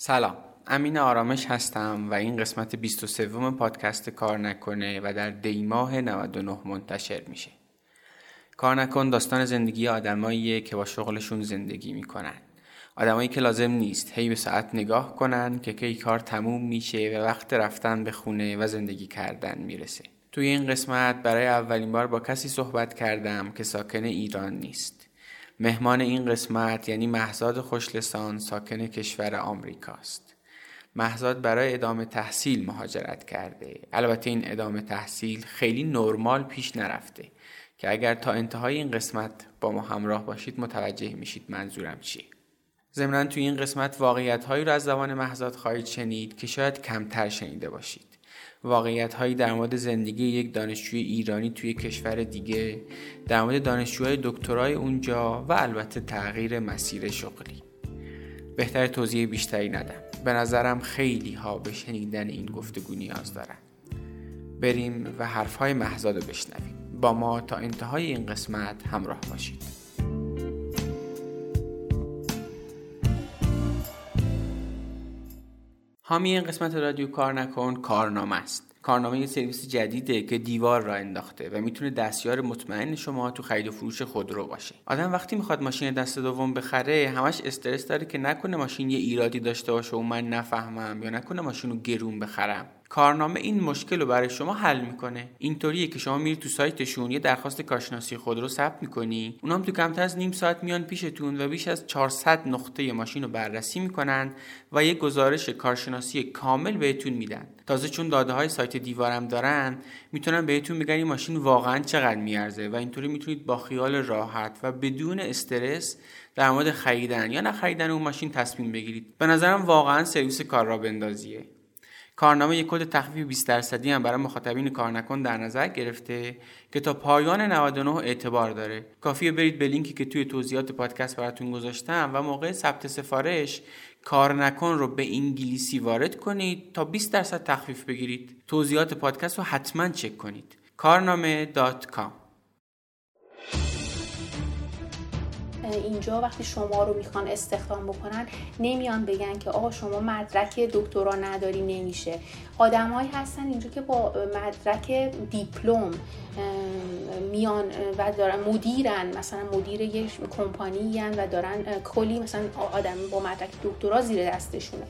سلام. امین آرامش هستم و این قسمت 23 پادکست کار نکنه و در دیماه 99 منتشر میشه. کار نکن داستان زندگی آدماییه که با شغلشون زندگی می‌کنن. آدمایی که لازم نیست هی به ساعت نگاه کنن که کی کار تموم میشه و وقت رفتن به خونه و زندگی کردن می‌رسه. توی این قسمت برای اولین بار با کسی صحبت کردم که ساکن ایران نیست. مهمان این قسمت یعنی محزاد خوشلسان ساکن کشور آمریکاست. محزاد برای ادامه تحصیل مهاجرت کرده. البته این ادامه تحصیل خیلی نرمال پیش نرفته که اگر تا انتهای این قسمت با ما همراه باشید متوجه میشید منظورم چیه. ضمنا توی این قسمت واقعیت هایی رو از زبان محزاد خواهید شنید که شاید کمتر شنیده باشید. واقعیت هایی در مورد زندگی یک دانشجوی ایرانی توی کشور دیگه در مورد دانشجوهای دکترای اونجا و البته تغییر مسیر شغلی. بهتر توضیح بیشتری ندم. به نظرم خیلی ها به شنیدن این گفتگو نیاز دارن. بریم و حرفهای محزاد رو بشنویم. با ما تا انتهای این قسمت همراه باشید. حامی این قسمت رادیو کار نکن کارنامه است. کارنامه یه سرویس جدیده که دیوار را انداخته و می‌تونه دستیار مطمئن شما تو خرید و فروش خودرو باشه. آدم وقتی می‌خواد ماشین دست دوم بخره همش استرس داره که نکنه ماشین یه ایرادی داشته باشه و من نفهمم یا نکنه ماشین رو گرون بخرم. کارنامه این مشکل رو برای شما حل می‌کنه. اینطوریه که شما میری تو سایتشون یه درخواست کارشناسی خود رو ثبت می‌کنی. اونام تو کمتر از نیم ساعت میان پیشتون و بیش از 400 نقطه ماشین رو بررسی می‌کنن و یه گزارش کارشناسی کامل بهتون میدن. تازه چون داده های سایت دیوارم دارن می‌تونن بهتون میگن این ماشین واقعا چقدر میارزه و اینطوری می‌تونید با خیال راحت و بدون استرس در مورد خریدن یا نخریدن اون ماشین تصمیم بگیرید. به نظرم واقعا سرویس کار را بندازیه. کارنامه یک کد تخفیف 20 درصدی هم برای مخاطبین کار نکن در نظر گرفته که تا پایان 99 اعتبار داره. کافیه برید به لینکی که توی توضیحات پادکست براتون گذاشتم و موقع ثبت سفارش کار نکن رو به انگلیسی وارد کنید تا 20 درصد تخفیف بگیرید. توضیحات پادکست رو حتما چک کنید. کارنامه.com اینجا وقتی شما رو می‌خوان استخدام بکنن نمیان بگن که آقا شما مدرک دکترا نداری نمیشه. آدمایی هستن اینجا که با مدرک دیپلم میان و دارن مدیرن مثلا مدیر یک کمپانی و دارن کلی مثلا آدم با مدرک دکترا زیر دستشونه.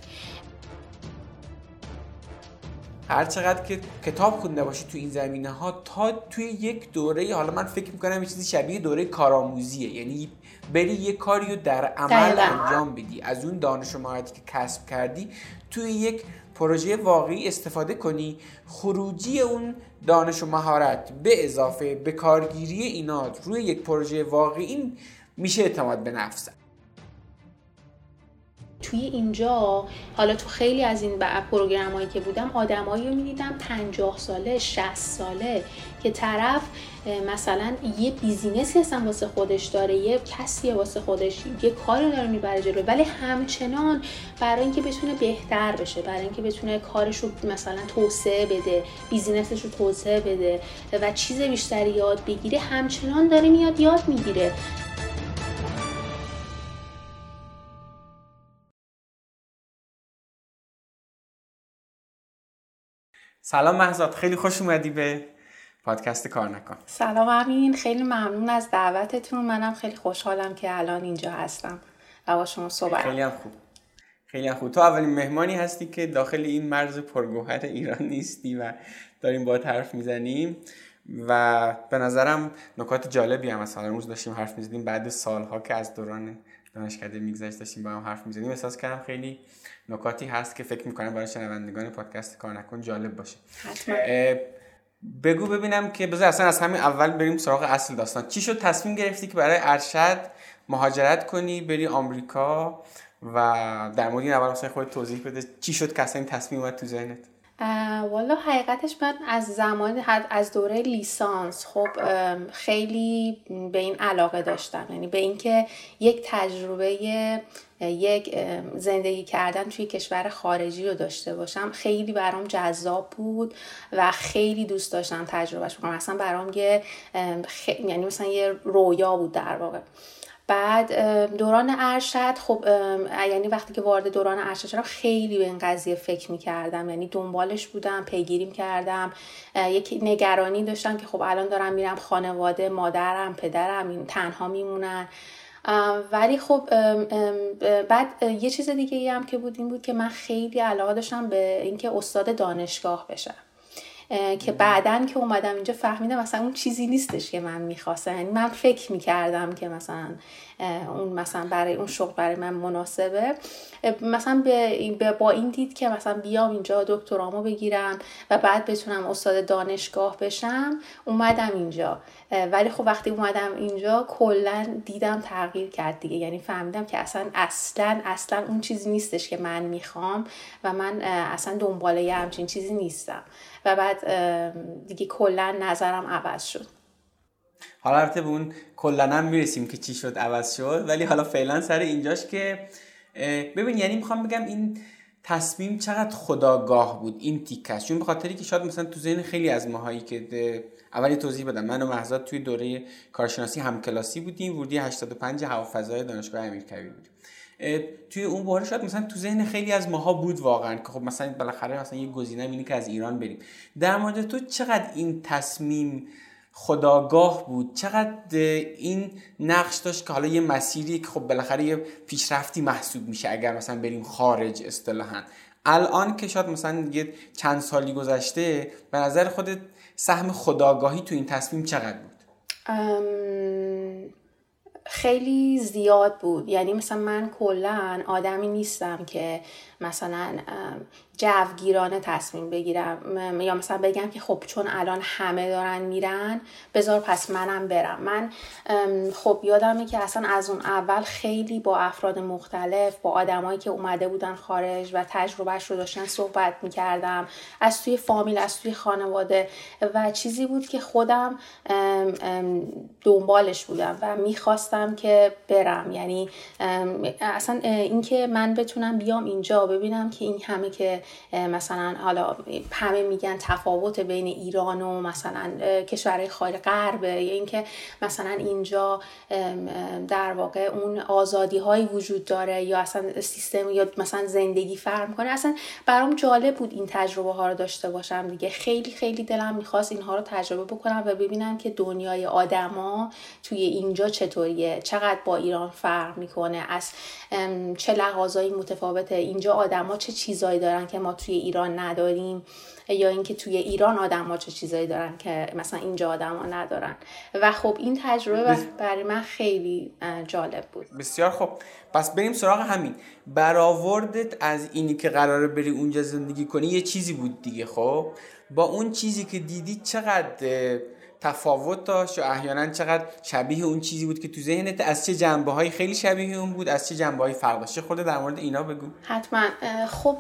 هر چقدر که کتاب خونده باشی تو این زمینه ها تا توی یک دوره حالا من فکر می‌کنم یه چیزی شبیه دوره کارآموزیه. یعنی بری یه کاری رو در عمل انجام بدی. از اون دانش و مهارتی که کسب کردی توی یک پروژه واقعی استفاده کنی. خروجی اون دانش و مهارت به اضافه به کارگیری اینا روی یک پروژه واقعی میشه اعتماد به نفس. توی اینجا حالا تو خیلی از این پروگرام هایی که بودم آدمایی رو می‌دیدم 50 ساله 60 ساله که طرف مثلا یه business ی اصلا واسه خودش داره یه کسی واسه خودش یه کاری داره می‌بره جلو ولی همچنان برای اینکه بتونه بهتر بشه برای اینکه بتونه کارش رو مثلا توسعه بده business ش رو توسعه بده و چیز بیشتری یاد بگیره همچنان داره میاد یاد می‌گیره. سلام محزاد خیلی خوش اومدی به پادکست کار نکن. سلام امین خیلی ممنون از دعوتتون. منم خیلی خوشحالم که الان اینجا هستم. و با شما صحبت خیلی هم خوب. خیلی هم خوب. تو اولین مهمانی هستی که داخل این مرز پرگوهر ایران نیستی و داریم با حرف می‌زنیم و به نظرم نکات جالبی هم مثلا روز داشتیم حرف می‌زدیم بعد سالها که از دوران دانشکده میگذشت داشتیم با هم حرف می‌زدیم. احساس کردم خیلی نکاتی هست که فکر می‌کنم برای شنوندگان پادکست کار نکن جالب باشه. بگو ببینم که بذار اصلا از همین اول بریم سراغ اصل داستان. چی شد؟ تصمیم گرفتی که برای ارشد مهاجرت کنی بری آمریکا و در مورد این اول مثلا خود توضیح بده. چی شد که اصلا این تصمیم اومد تو ذهنت؟ والا حقیقتش من از زمان از دوره لیسانس خب خیلی به این علاقه داشتم. یعنی به اینکه یک تجربه یک زندگی کردن توی کشور خارجی رو داشته باشم خیلی برام جذاب بود و خیلی دوست داشتم تجربهش بکنم. اصلا برام یه یعنی مثلا یه رویا بود در واقع. بعد دوران ارشد خب یعنی وقتی که وارد دوران ارشد شدم خیلی به این قضیه فکر می‌کردم. یعنی دنبالش بودم پیگیریم کردم. یک نگرانی داشتم که خب الان دارم میرم خانواده مادرم پدرم این تنها میمونن. ولی خب بعد یه چیز دیگه ای هم که بود این بود که من خیلی علاقه داشتم به اینکه استاد دانشگاه بشم. که بعدا که اومدم اینجا فهمیدم مثلا اون چیزی نیستش که من می‌خواستم. یعنی من فکر می‌کردم که مثلا اون مثلا برای اون شغل برای من مناسبه. مثلا به با این دید که مثلا بیام اینجا دکترامو بگیرم و بعد بتونم استاد دانشگاه بشم اومدم اینجا. ولی خب وقتی اومدم اینجا کلا دیدم تغییر کرد دیگه. یعنی فهمیدم که اصلا اصلا اصلا اون چیزی نیستش که من می‌خوام و من اصلا دنباله یه همچین چیزی نیستم. و بعد دیگه کلا نظرم عوض شد. حالا البته به اون کلا هم می‌رسیم که چی شد عوض شد. ولی حالا فعلا سر اینجاش که ببین یعنی می‌خوام بگم این تصمیم چقدر خداگاه بود این تیکش چون به خاطری که شاید مثلا تو ذهن خیلی از ماهایی که اولی توضیح بدم. من و مهزاد توی دوره کارشناسی همکلاسی بودیم. ورودی 85 هوافضای دانشگاه امیرکبیر بودیم. توی اون باره شاید مثلا تو ذهن خیلی از ماها بود واقعا که خب مثلا بالاخره مثلا یه گزینه اینه که از ایران بریم. در مورد تو چقدر این تصمیم خداگاه بود؟ چقدر این نقش داشت که حالا یه مسیری که خب بالاخره یه پیشرفتی محسوب میشه اگر مثلا بریم خارج اصطلاحا. الان که شاید مثلا یه چند سالی گذشته به نظر خودت سهم خداگاهی تو این تصمیم چقدر بود؟ خیلی زیاد بود. یعنی مثلا من کلا آدمی نیستم که مثلا جوگیرانه تصمیم بگیرم. یا مثلا بگم که خب چون الان همه دارن میرن بذار پس منم برم. من خب یادمه که اصلا از اون اول خیلی با افراد مختلف با آدمایی که اومده بودن خارج و تجربهش رو داشتن صحبت می‌کردم. از توی فامیل از توی خانواده. و چیزی بود که خودم دنبالش بودم و می‌خواستم که برم. یعنی اصلا اینکه من بتونم بیام اینجا ببینم که این همه که مثلا حالا همه میگن تفاوت بین ایران و مثلا کشورهای خارج غربه یا اینکه مثلا اینجا در واقع اون آزادی هایی وجود داره یا اصلا سیستم یا مثلا زندگی فرم کنه. اصلا برام جالب بود این تجربه ها رو داشته باشم دیگه. خیلی خیلی دلم می‌خواست اینها رو تجربه بکنم و ببینم که دنیای آدما توی اینجا چطوریه. چقدر با ایران فرق می‌کنه؟ از چه لحاظایی متفاوته؟ اینجا آدما چه چیزایی دارن که ما توی ایران نداریم؟ یا اینکه توی ایران آدم چه چیزایی دارن که مثلا اینجا آدما ندارن؟ و خب این تجربه برای من خیلی جالب بود. بسیار خب. پس بریم سراغ همین. برآوردت از اینی که قراره بری اونجا زندگی کنی یه چیزی بود دیگه خب؟ با اون چیزی که دیدی چقدر تفاوت داشت و احیانا چقدر شبیه اون چیزی بود که تو ذهنت از چه جنبه های خیلی شبیه اون بود از چه جنبه های فرق داشت؟ خود در مورد اینا بگو. حتما. خب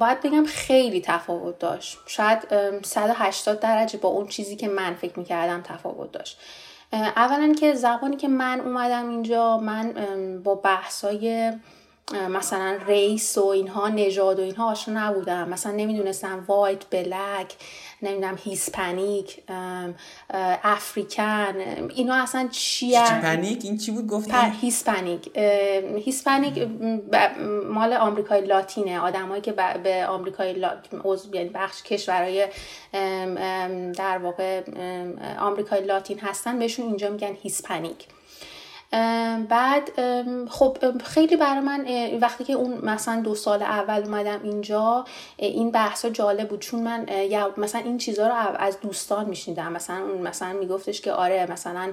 باید بگم خیلی تفاوت داشت. شاید 180 درجه با اون چیزی که من فکر می‌کردم تفاوت داشت. اولا که زمانی که من اومدم اینجا من با بحثای مثلا race و اینها نژاد و اینها آشنا نبودم. مثلا نمی‌دونستم white black نمی‌دونم Hispanic African. اینا اصلا چیه Hispanic این چی بود گفتی؟ Hispanic Hispanic مال آمریکای لاتینه. آدمایی که به آمریکای لاتین یعنی بخش کشورهای در واقع آمریکای لاتین هستن بهشون اینجا میگن هیسپانیک بعد خب خیلی برای من وقتی که اون مثلا دو سال اول اومدم اینجا این بحث جالب بود. چون من مثلا این چیزها رو از دوستان میشنیدم. مثلا اون مثلا میگفتش که آره مثلا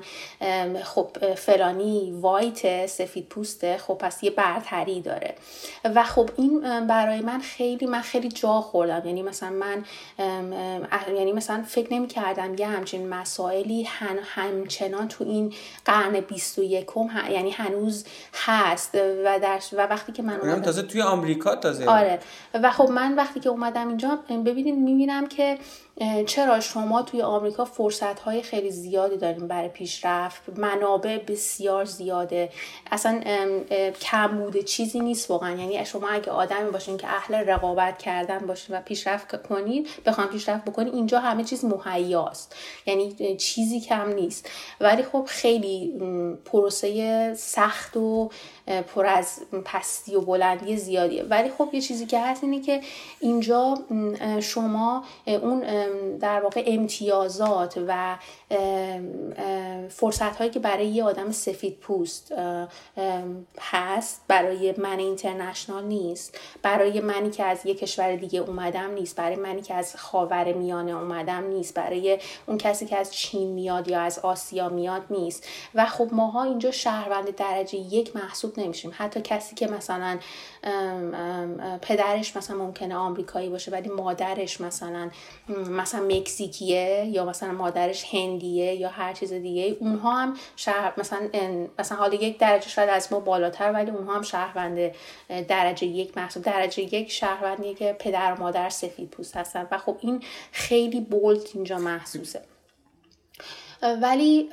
خب فلانی وایت سفید پوسته خب پس یه برتری داره. و خب این برای من خیلی من خیلی جا خوردم. یعنی مثلا من یعنی مثلا فکر نمی کردم یه همچین مسائلی همچنان تو این قرن 21 یکم یعنی هنوز هست و در و وقتی که من اونم تازه توی آمریکا تازه. آره. و خب من وقتی که اومدم اینجا ببینید می‌بینم که چرا شما توی آمریکا فرصت های خیلی زیادی داریم برای پیشرفت؟ منابع بسیار زیاده. اصلا کم بوده چیزی نیست واقعا. یعنی شما اگه آدمی باشین که اهل رقابت کردن باشین و پیشرفت کنید بخوام پیشرفت بکنید اینجا همه چیز مهیاست. یعنی چیزی کم نیست. ولی خب خیلی پروسه سخت و پر از پستی و بلندی زیادیه. ولی خب یه چیزی که هست اینه که اینجا شما اون در واقع امتیازات و فرصت هایی که برای یه آدم سفید پوست هست برای من اینترنشنال نیست برای منی که از یه کشور دیگه اومدم نیست برای منی که از خاور میانه اومدم نیست برای اون کسی که از چین میاد یا از آسیا میاد نیست. و خب ماها اینجا شهروند درجه یک محسوب نمیشیم. حتی کسی که مثلا پدرش مثلا ممکنه آمریکایی باشه ولی مادرش مثلا مثلا مکزیکیه یا مثلا مادرش هندیه یا هر چیز دیگه اونها هم شهر مثلا مثلا حالا یک درجه شاید از ما بالاتر ولی اونها هم شهروند درجه یک محسوب درجه یک شهروندیه که پدر و مادر سفید پوست هستن. و خب این خیلی بولد اینجا محسوسه. ولی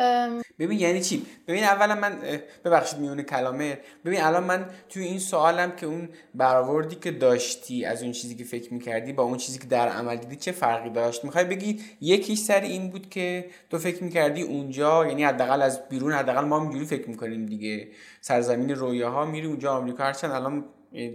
ببین یعنی چی؟ ببین اولا من ببخشید میونه کلامه. ببین الان من توی این سوالم که اون برآوردی که داشتی از اون چیزی که فکر می‌کردی با اون چیزی که در عمل دیدی چه فرقی داشت؟ می‌خوای بگی یکیش سر این بود که تو فکر می‌کردی اونجا یعنی حداقل از بیرون حداقل ما اینجوری فکر می‌کنیم دیگه. سرزمین رویاها میری اونجا آمریکا هرچند الان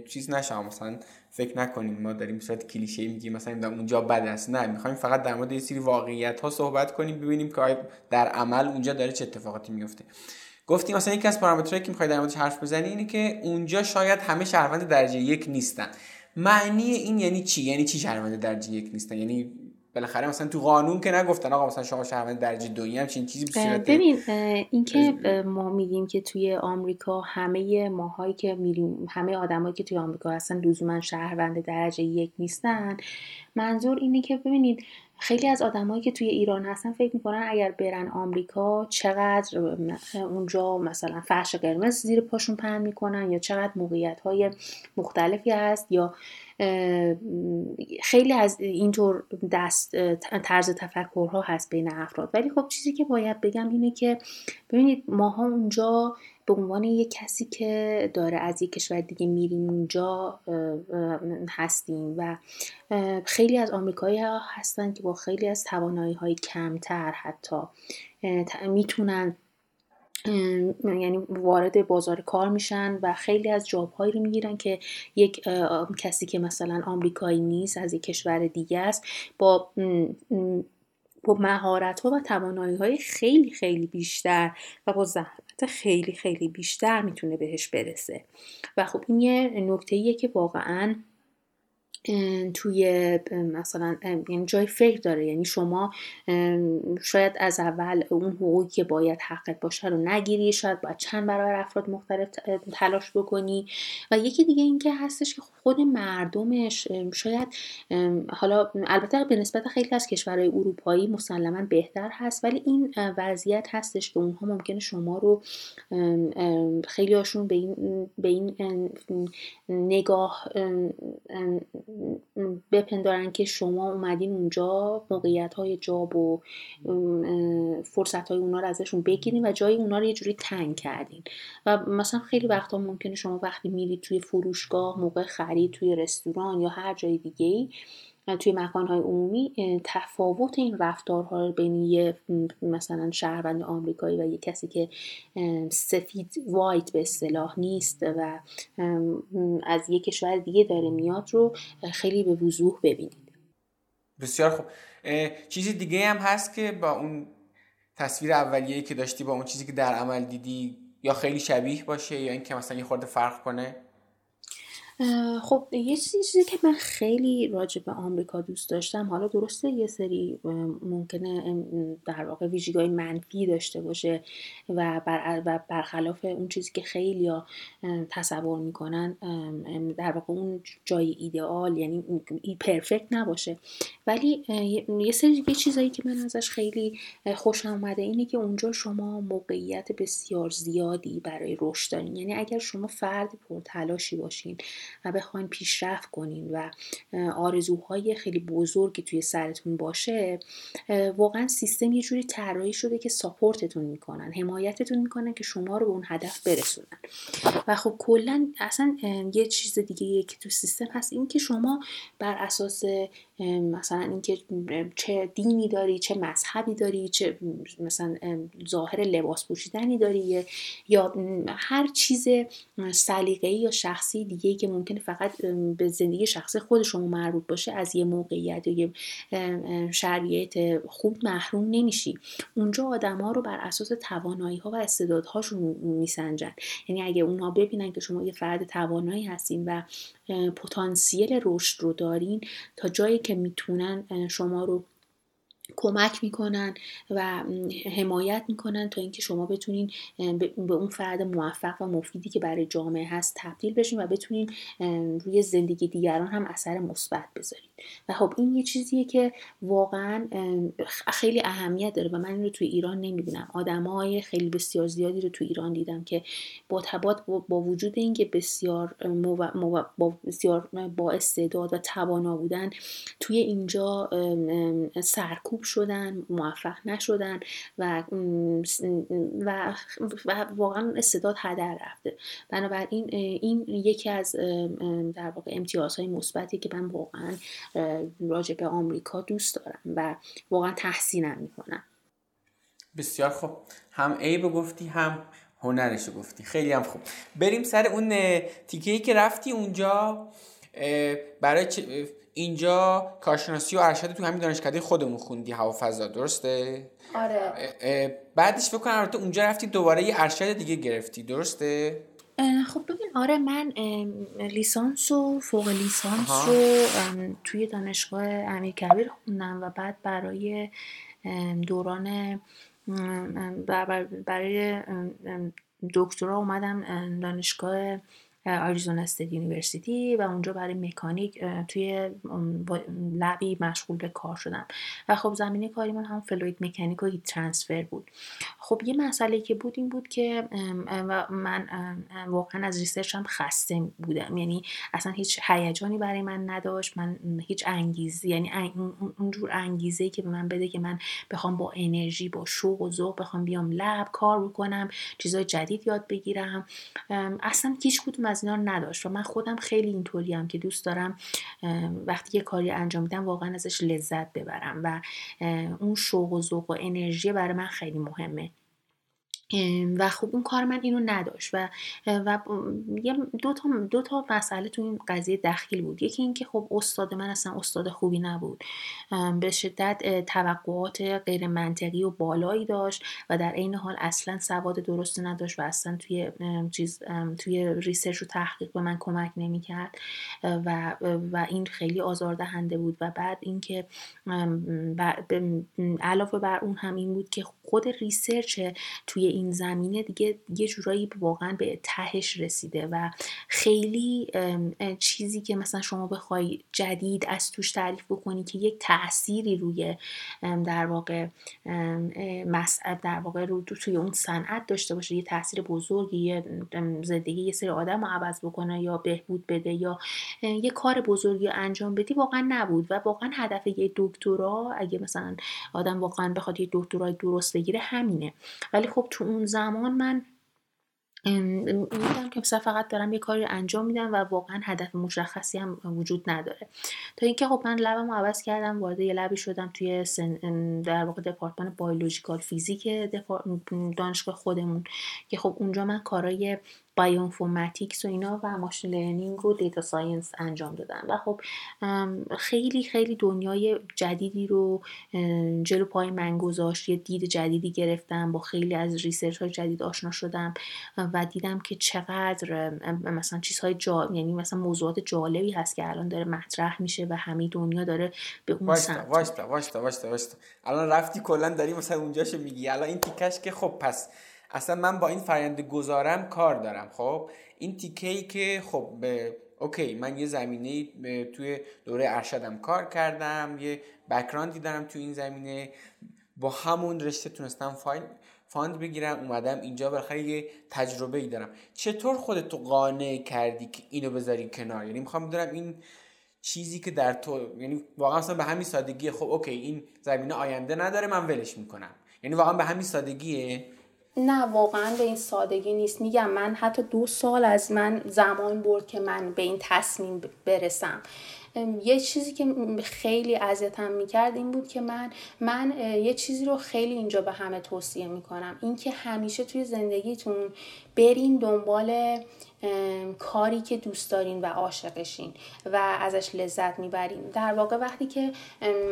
چیز نشه مثلا فکر نکنیم ما داریم صورت کلیشه میگیم مثلا اونجا بد است. نه می‌خوایم فقط در مورد یه سری واقعیت ها صحبت کنیم ببینیم که در عمل اونجا داره چه اتفاقاتی میفته گفتیم مثلا یکی از پارامترهایی که می‌خوای در موردش حرف بزنی اینه که اونجا شاید همه شهروند درجه یک نیستن. معنی این یعنی چی؟ یعنی چی شهروند درجه یک نیستن؟ یعنی بالاخره مثلا تو قانون که نگفتن آقا مثلا شما شهروند درجه دویی هم چیزی به ببین اینکه ما میگیم که توی آمریکا همه ماهایی که میریم همه آدمایی که توی آمریکا هستن لزوما شهروند درجه یک نیستن. منظور اینه که ببینید خیلی از آدمایی که توی ایران هستن فکر می‌کنن اگر برن آمریکا چقدر اونجا مثلا فرش قرمز زیر پاشون پهن می‌کنن یا چقدر موقعیت های مختلفی هست یا خیلی از اینطور دست طرز تفکرها هست بین افراد. ولی خب چیزی که باید بگم اینه که ببینید ماها اونجا به عنوان یک کسی که داره از یک کشور دیگه میریم اونجا هستیم و خیلی از آمریکایی ها هستن که با خیلی از توانایی های کمتر حتی می‌تونن یعنی وارد بازار کار میشن و خیلی از جاب هایی رو می‌گیرن که یک کسی که مثلا آمریکایی نیست از یک کشور دیگه است با با مهارت ها و توانایی های خیلی خیلی بیشتر و با زحمت خیلی خیلی بیشتر می‌تونه بهش برسه. و خب این یه نکته که واقعا توی مثلا یعنی جای فکر داره. یعنی شما شاید از اول اون حقوقی که باید حقت باشه رو نگیری شاید باید چند برابر افراد مختلف تلاش بکنی. و یکی دیگه اینکه هستش که خود مردمش شاید حالا البته به نسبت خیلی از کشورهای اروپایی مسلما بهتر هست ولی این وضعیت هستش که اونها ممکنه شما رو خیلی هاشون به این, به این نگاه بپندارن که شما اومدین اونجا موقعیت های جاب و فرصت های اونا رو ازشون بگیرین و جای اونا رو یه جوری تنگ کردین. و مثلا خیلی وقتا ممکنه شما وقتی میرید توی فروشگاه موقع خرید توی رستوران یا هر جای دیگه ای توی مکانهای عمومی تفاوت این رفتارها بین یه مثلا شهروند آمریکایی و یه کسی که سفید وایت به اصطلاح نیست و از یه کشور دیگه داره میاد رو خیلی به وضوح ببینید. بسیار خوب. چیزی دیگه هم هست که با اون تصویر اولیه‌ای که داشتی با اون چیزی که در عمل دیدی یا خیلی شبیه باشه یا اینکه مثلا یه خورده فرق کنه؟ خب یه چیزی که من خیلی راجع به آمریکا دوست داشتم حالا درسته یه سری ممکنه در واقع ویژگی منفی داشته باشه و, بر و برخلاف اون چیزی که خیلی تصور می‌کنن در واقع اون جای ایدئال یعنی پرفکت نباشه. ولی یه سری یه چیزایی که من ازش خیلی خوشم اومده اینه که اونجا شما موقعیت بسیار زیادی برای رشد دارین. یعنی اگر شما فرد پرتلاشی باشین و بخواین پیشرفت کنین و آرزوهای خیلی بزرگی توی سرتون باشه واقعا سیستم یه جوری طراحی شده که ساپورتتون می‌کنن حمایتتون می‌کنن که شما رو به اون هدف برسونن. و خب کلا اصلا یه چیز دیگه که تو سیستم هست این که شما بر اساس مثلا اینکه چه دینی داری چه مذهبی داری چه مثلا ظاهر لباس پوشیدنی داری یا هر چیز سلیقه‌ای یا شخصی دیگه که ممکنه فقط به زندگی شخصی خود شما مربوط باشه از یه موقعیت یا یه شرایط خوب محروم نمیشی. اونجا آدما رو بر اساس توانایی ها و استعدادهاشون میسنجن. یعنی اگه اونها ببینن که شما یه فرد توانایی هستین و پتانسیل رشد رو دارین تا جایی که می‌تونن شما رو کمک می‌کنن و حمایت می‌کنن تا اینکه شما بتونین به اون فرد موفق و مفیدی که برای جامعه هست تبدیل بشین و بتونین روی زندگی دیگران هم اثر مثبت بذارین. و خب این یه چیزیه که واقعا خیلی اهمیت داره و من این رو توی ایران نمی‌بینم. آدمای خیلی بسیار زیادی رو توی ایران دیدم که با تبات با وجود اینکه بسیار با بسیار با استعداد و توانا بودن توی اینجا سرکوب شدن موفق نشدن و و, و واقعا استعداد هدر رفته. بنابراین این یکی از در واقع امتیازهای مثبتی که من واقعا راجع به آمریکا دوست دارم و واقعا تحسینم می‌کنم. بسیار خوب. هم عیب گفتی هم هنرش گفتی. خیلی هم خوب. بریم سر اون تیکه ای که رفتی اونجا برای اینجا کارشناسی و ارشد تو همین دانشکده خودمون خوندی هوا فضا درسته؟ آره. بعدش فکر کنم اونجا رفتی دوباره یه ارشد دیگه گرفتی درسته؟ خب ببین آره من لیسانس و فوق لیسانس رو توی دانشگاه امیر کبیر خوندم و بعد برای دوران برای دکترا اومدم دانشگاه Arizona State University و اونجا برای مکانیک توی lab ی مشغول به کار شدم. و خب زمینه کاری من هم fluid mechanic و heat transfer بود. خب یه مسئله که بود این بود که من واقعا از research م خسته بودم. یعنی اصلا هیچ هیجانی برای من نداشت. من هیچ انگیزی یعنی اونجور انگیزه که به من بده که من بخوام با انرژی با شوق و ذوق بخوام بیام لب کار بکنم چیزای جدید یاد بگیرم. اصلا هیچ کدوم از اینا نداشت. و من خودم خیلی اینطوریم که دوست دارم وقتی یه کاری انجام میدم واقعا ازش لذت ببرم. و اون شوق و ذوق و انرژی برای من خیلی مهمه. و خب اون کار من اینو نداشت و و دو تا دو تا مسئله تو این قضیه دخیل بود. یکی اینکه خب استاد من اصلا استاد خوبی نبود. به شدت توقعات غیر منطقی و بالایی داشت و در عین حال اصلا سواد درست نداشت و اصلا توی چیز توی research و تحقیق به من کمک نمی‌کرد. و و این خیلی آزاردهنده بود. و بعد اینکه علاوه بر اون هم این بود که خود research توی این زمینه دیگه یه جورایی واقعا به تهش رسیده و خیلی چیزی که مثلا شما بخوای جدید از توش تعریف بکنی که یک تأثیری روی در واقع در واقع رو توی اون صنعت داشته باشه یه تاثیر بزرگی یه زندگی یه سری آدم رو عوض بکنه یا بهبود بده یا یه کار بزرگی انجام بدی واقعا نبود و واقعا هدف یه دکترا اگه مثلا آدم واقعا بخواد یه دکترای درست بگیره همینه. ولی خب تو اون زمان من میدم که مثلا فقط دارم یه کاری انجام میدم و واقعا هدف مشخصی هم وجود نداره. تا اینکه خب من lab م عوض کردم وارد یه lab ی شدم توی سن در واقع دپارتمان biological physics دانشگاه خودمون که خب اونجا من کارای bioinformatics و اینا و machine learning و data science انجام دادم و خب خیلی خیلی دنیای جدیدی رو جلو پای من گذاشت. یه دید جدیدی گرفتم با خیلی از research های جدید آشنا شدم و دیدم که چقدر مثلا چیزهای جا... یعنی مثلا موضوعات جالبی هست که الان داره مطرح میشه و همه دنیا داره به اون سمت واستا واستا واستا واستا الان رفتی کلا داری مثلا اونجاشو میگی. الان این تیکش که خب پس اصلا من با این فرآیند گذارم کار دارم خب؟ این تیکه ای که خب به اوکی من یه زمینه توی دوره ارشدم کار کردم یه بکراندی دارم توی این زمینه با همون رشته تونستم full fund بگیرم اومدم اینجا بالاخره یه تجربه ای دارم. چطور خودتو قانع کردی که اینو بذاری کنار؟ یعنی می‌خوام بدونم این چیزی که در تو یعنی واقعا مثلا به همین سادگی خب okay این زمینه آینده نداره من ولش می‌کنم. یعنی واقعا به همین سادگیه؟ نه واقعا به این سادگی نیست. میگم من حتی دو سال از من زمان برد که من به این تصمیم برسم. یه چیزی که خیلی اذیتم می‌کرد این بود که من من یه چیزی رو خیلی اینجا به همه توصیه می‌کنم. اینکه همیشه توی زندگیتون برین دنبال کاری که دوست دارین و عاشقشین و ازش لذت می‌برین. در واقع وقتی که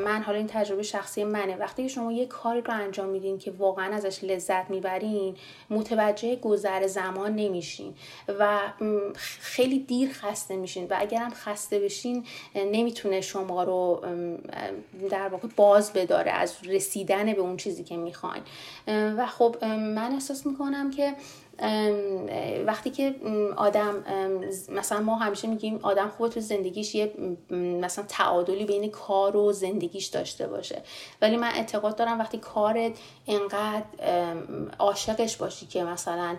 من حالا این تجربه شخصی منه وقتی که شما یه کاری رو انجام میدین که واقعا ازش لذت می‌برین متوجه گذر زمان نمیشین و خیلی دیر خسته میشین و اگرم خسته بشین نمی‌تونه شما رو در واقع باز بداره از رسیدن به اون چیزی که می‌خواین. و خب من احساس می‌کنم که وقتی که آدم مثلا ما همیشه میگیم آدم خوب تو زندگیش یه مثلا تعادلی بین کار و زندگیش داشته باشه. ولی من اعتقاد دارم وقتی کارت انقدر عاشقش باشی که مثلا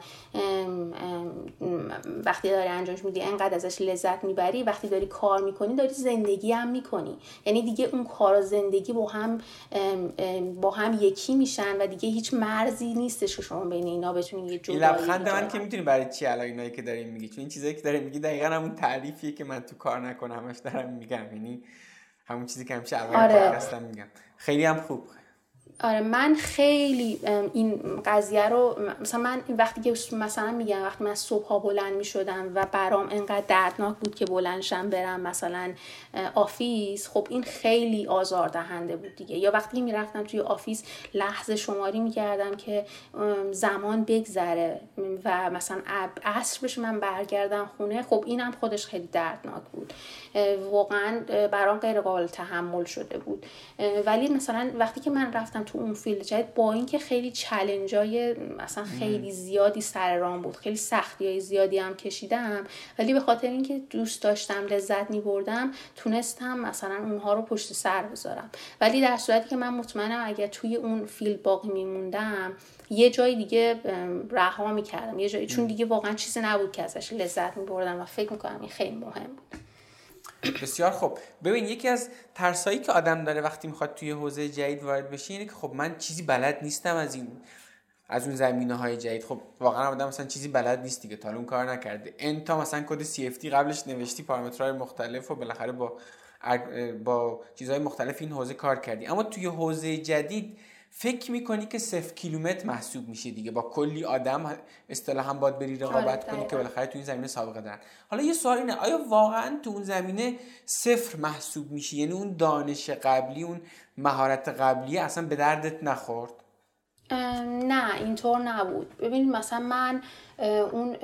وقتی داری انجامش میدی انقدر ازش لذت می‌بری وقتی داری کار می‌کنی داری زندگی هم می‌کنی. یعنی دیگه اون کار و زندگی با هم با هم یکی میشن و دیگه هیچ مرزی نیستش که شما بین اینا بتونید یه جدایی لبخند من که می‌تونی برای چی الان اینایی که داریم میگی؟ چون این چیزایی که داریم میگی دقیقا همون تعریفیه که من تو کار نکنم همش دارم میگم. یعنی همون چیزی که همیشه اول آره. میگم. خیلی هم خوب. آره من خیلی این قضیه رو مثلا من وقتی که مثلا میگم وقتی من صبح ها بلند می شدم و برام انقدر دردناک بود که بلندشم برم مثلا office خب این خیلی آزار دهنده بود دیگه. یا وقتی می‌رفتم توی office لحظه شماری می‌کردم که زمان بگذره و مثلا عصر بشه من برگردم خونه خب اینم خودش خیلی دردناک بود. واقعا برام غیر قابل تحمل شده بود. ولی مثلا وقتی که من رفتم تو اون field جدید با اینکه خیلی challenge های مثلا خیلی زیادی سر رام بود خیلی سختی های زیادی هم کشیدم ولی به خاطر اینکه دوست داشتم لذت می بردم تونستم مثلا اونها رو پشت سر بذارم. ولی در صورتی که من مطمئنم اگر توی اون field باقی میموندم یه جای دیگه رها می‌کردم. یه جایی چون دیگه واقعا چیزی نبود که ازش لذت می بردم و فکر می‌کنم این خیلی مهم بود. بسیار خوب. ببین یکی از ترسایی که آدم داره وقتی می‌خواد توی حوزه جدید وارد بشه اینه که خب من چیزی بلد نیستم از این از اون زمینه های جدید. خب واقعا آدم مثلا چیزی بلد نیست دیگه تا اون کار نکرده. انتا مثلا کد CFD قبلش نوشتی پارامترهای مختلف و بالاخره با با چیزهای مختلف این حوزه کار کردی. اما توی حوزه جدید فکر می‌کنی که صفر کیلومتر محسوب میشه دیگه؟ با کلی آدم اصطلاحا باید بری رقابت آره، کنی که بالاخره تو این زمینه سابقه دارن. حالا یه سوال اینه آیا واقعا تو اون زمینه صفر محسوب میشه؟ یعنی اون دانش قبلی اون مهارت قبلی اصلا به دردت نخورد؟ نه اینطور نبود. ببینید مثلا من اون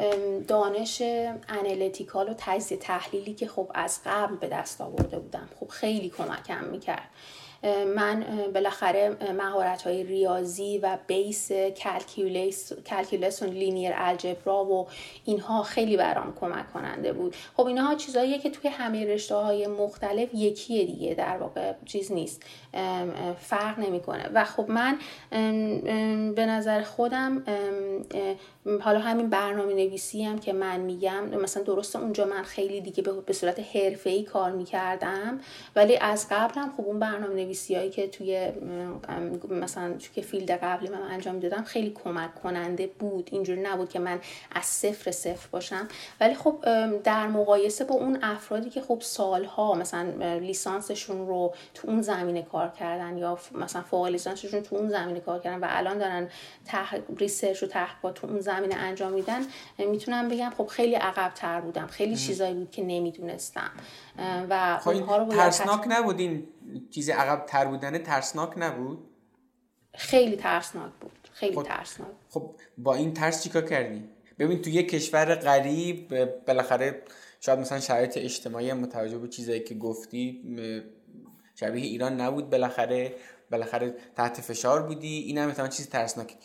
دانش انالیتیکال و تجزیه تحلیلی که خب از قبل به دست آورده بودم خب خیلی کمکم می‌کرد. من بالاخره مهارت های ریاضی و بیس کلکیولس و لینیر الجبرا و اینها خیلی برام کمک کننده بود. خب اینها چیزهاییه که توی همه رشته های مختلف یکیه دیگه در واقع چیز نیست. فرق نمی‌کنه. و خب من به نظر خودم حالا همین برنامه نویسی هم که من میگم مثلا درسته اونجا من خیلی دیگه به صورت حرفه‌ای کار می‌کردم ولی از قبل هم خب اون برنامه نویسی هایی که توی مثلا که field قبلی من انجام دادم خیلی کمک کننده بود. اینجوری نبود که من از صفر صفر باشم. ولی خب در مقایسه با اون افرادی که خب سالها مثلا لیسانسشون رو تو اون زمینه کار کردن یا مثلا فوق لیسانسشون تو اون زمینه کار کردن و الان دارن تح... research و تحقیقات تو اون انجام میدن می‌تونم بگم خب خیلی عقب تر بودم. خیلی چیزایی بود که نمی‌دونستم. و خب اونها رو ترسناک نبود؟ این چیزی عقب تر بودنه ترسناک نبود؟ خیلی ترسناک بود. خیلی خب ترسناک. خب با این ترس چیکار کردی؟ ببین تو یه کشور غریب بالاخره شاید مثلا شرایط اجتماعی متوجه به چیزایی که گفتی شبیه ایران نبود بالاخره بالاخره تحت فشار بودی. این هم مثلا چیز ترسناک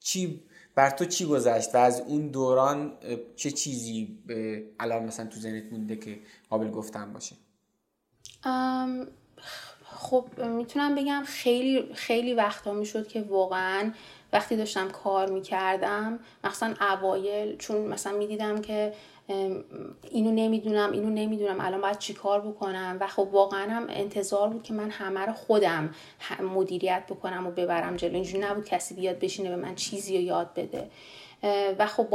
چی بر تو چی گذشت و از اون دوران چه چیزی الان مثلا تو ذهنت مونده که قابل گفتن باشه؟ خب می‌تونم بگم خیلی خیلی وقتا می‌شد که واقعا وقتی داشتم کار می‌کردم مثلا اوایل چون مثلا می‌دیدم که اینو نمی‌دونم اینو نمی‌دونم. الان باید چی کار بکنم؟ و خب واقعا هم انتظار بود که من همه رو خودم مدیریت بکنم و ببرم جلو. اینجوری نبود کسی بیاد بشینه به من چیزی رو یاد بده. و خب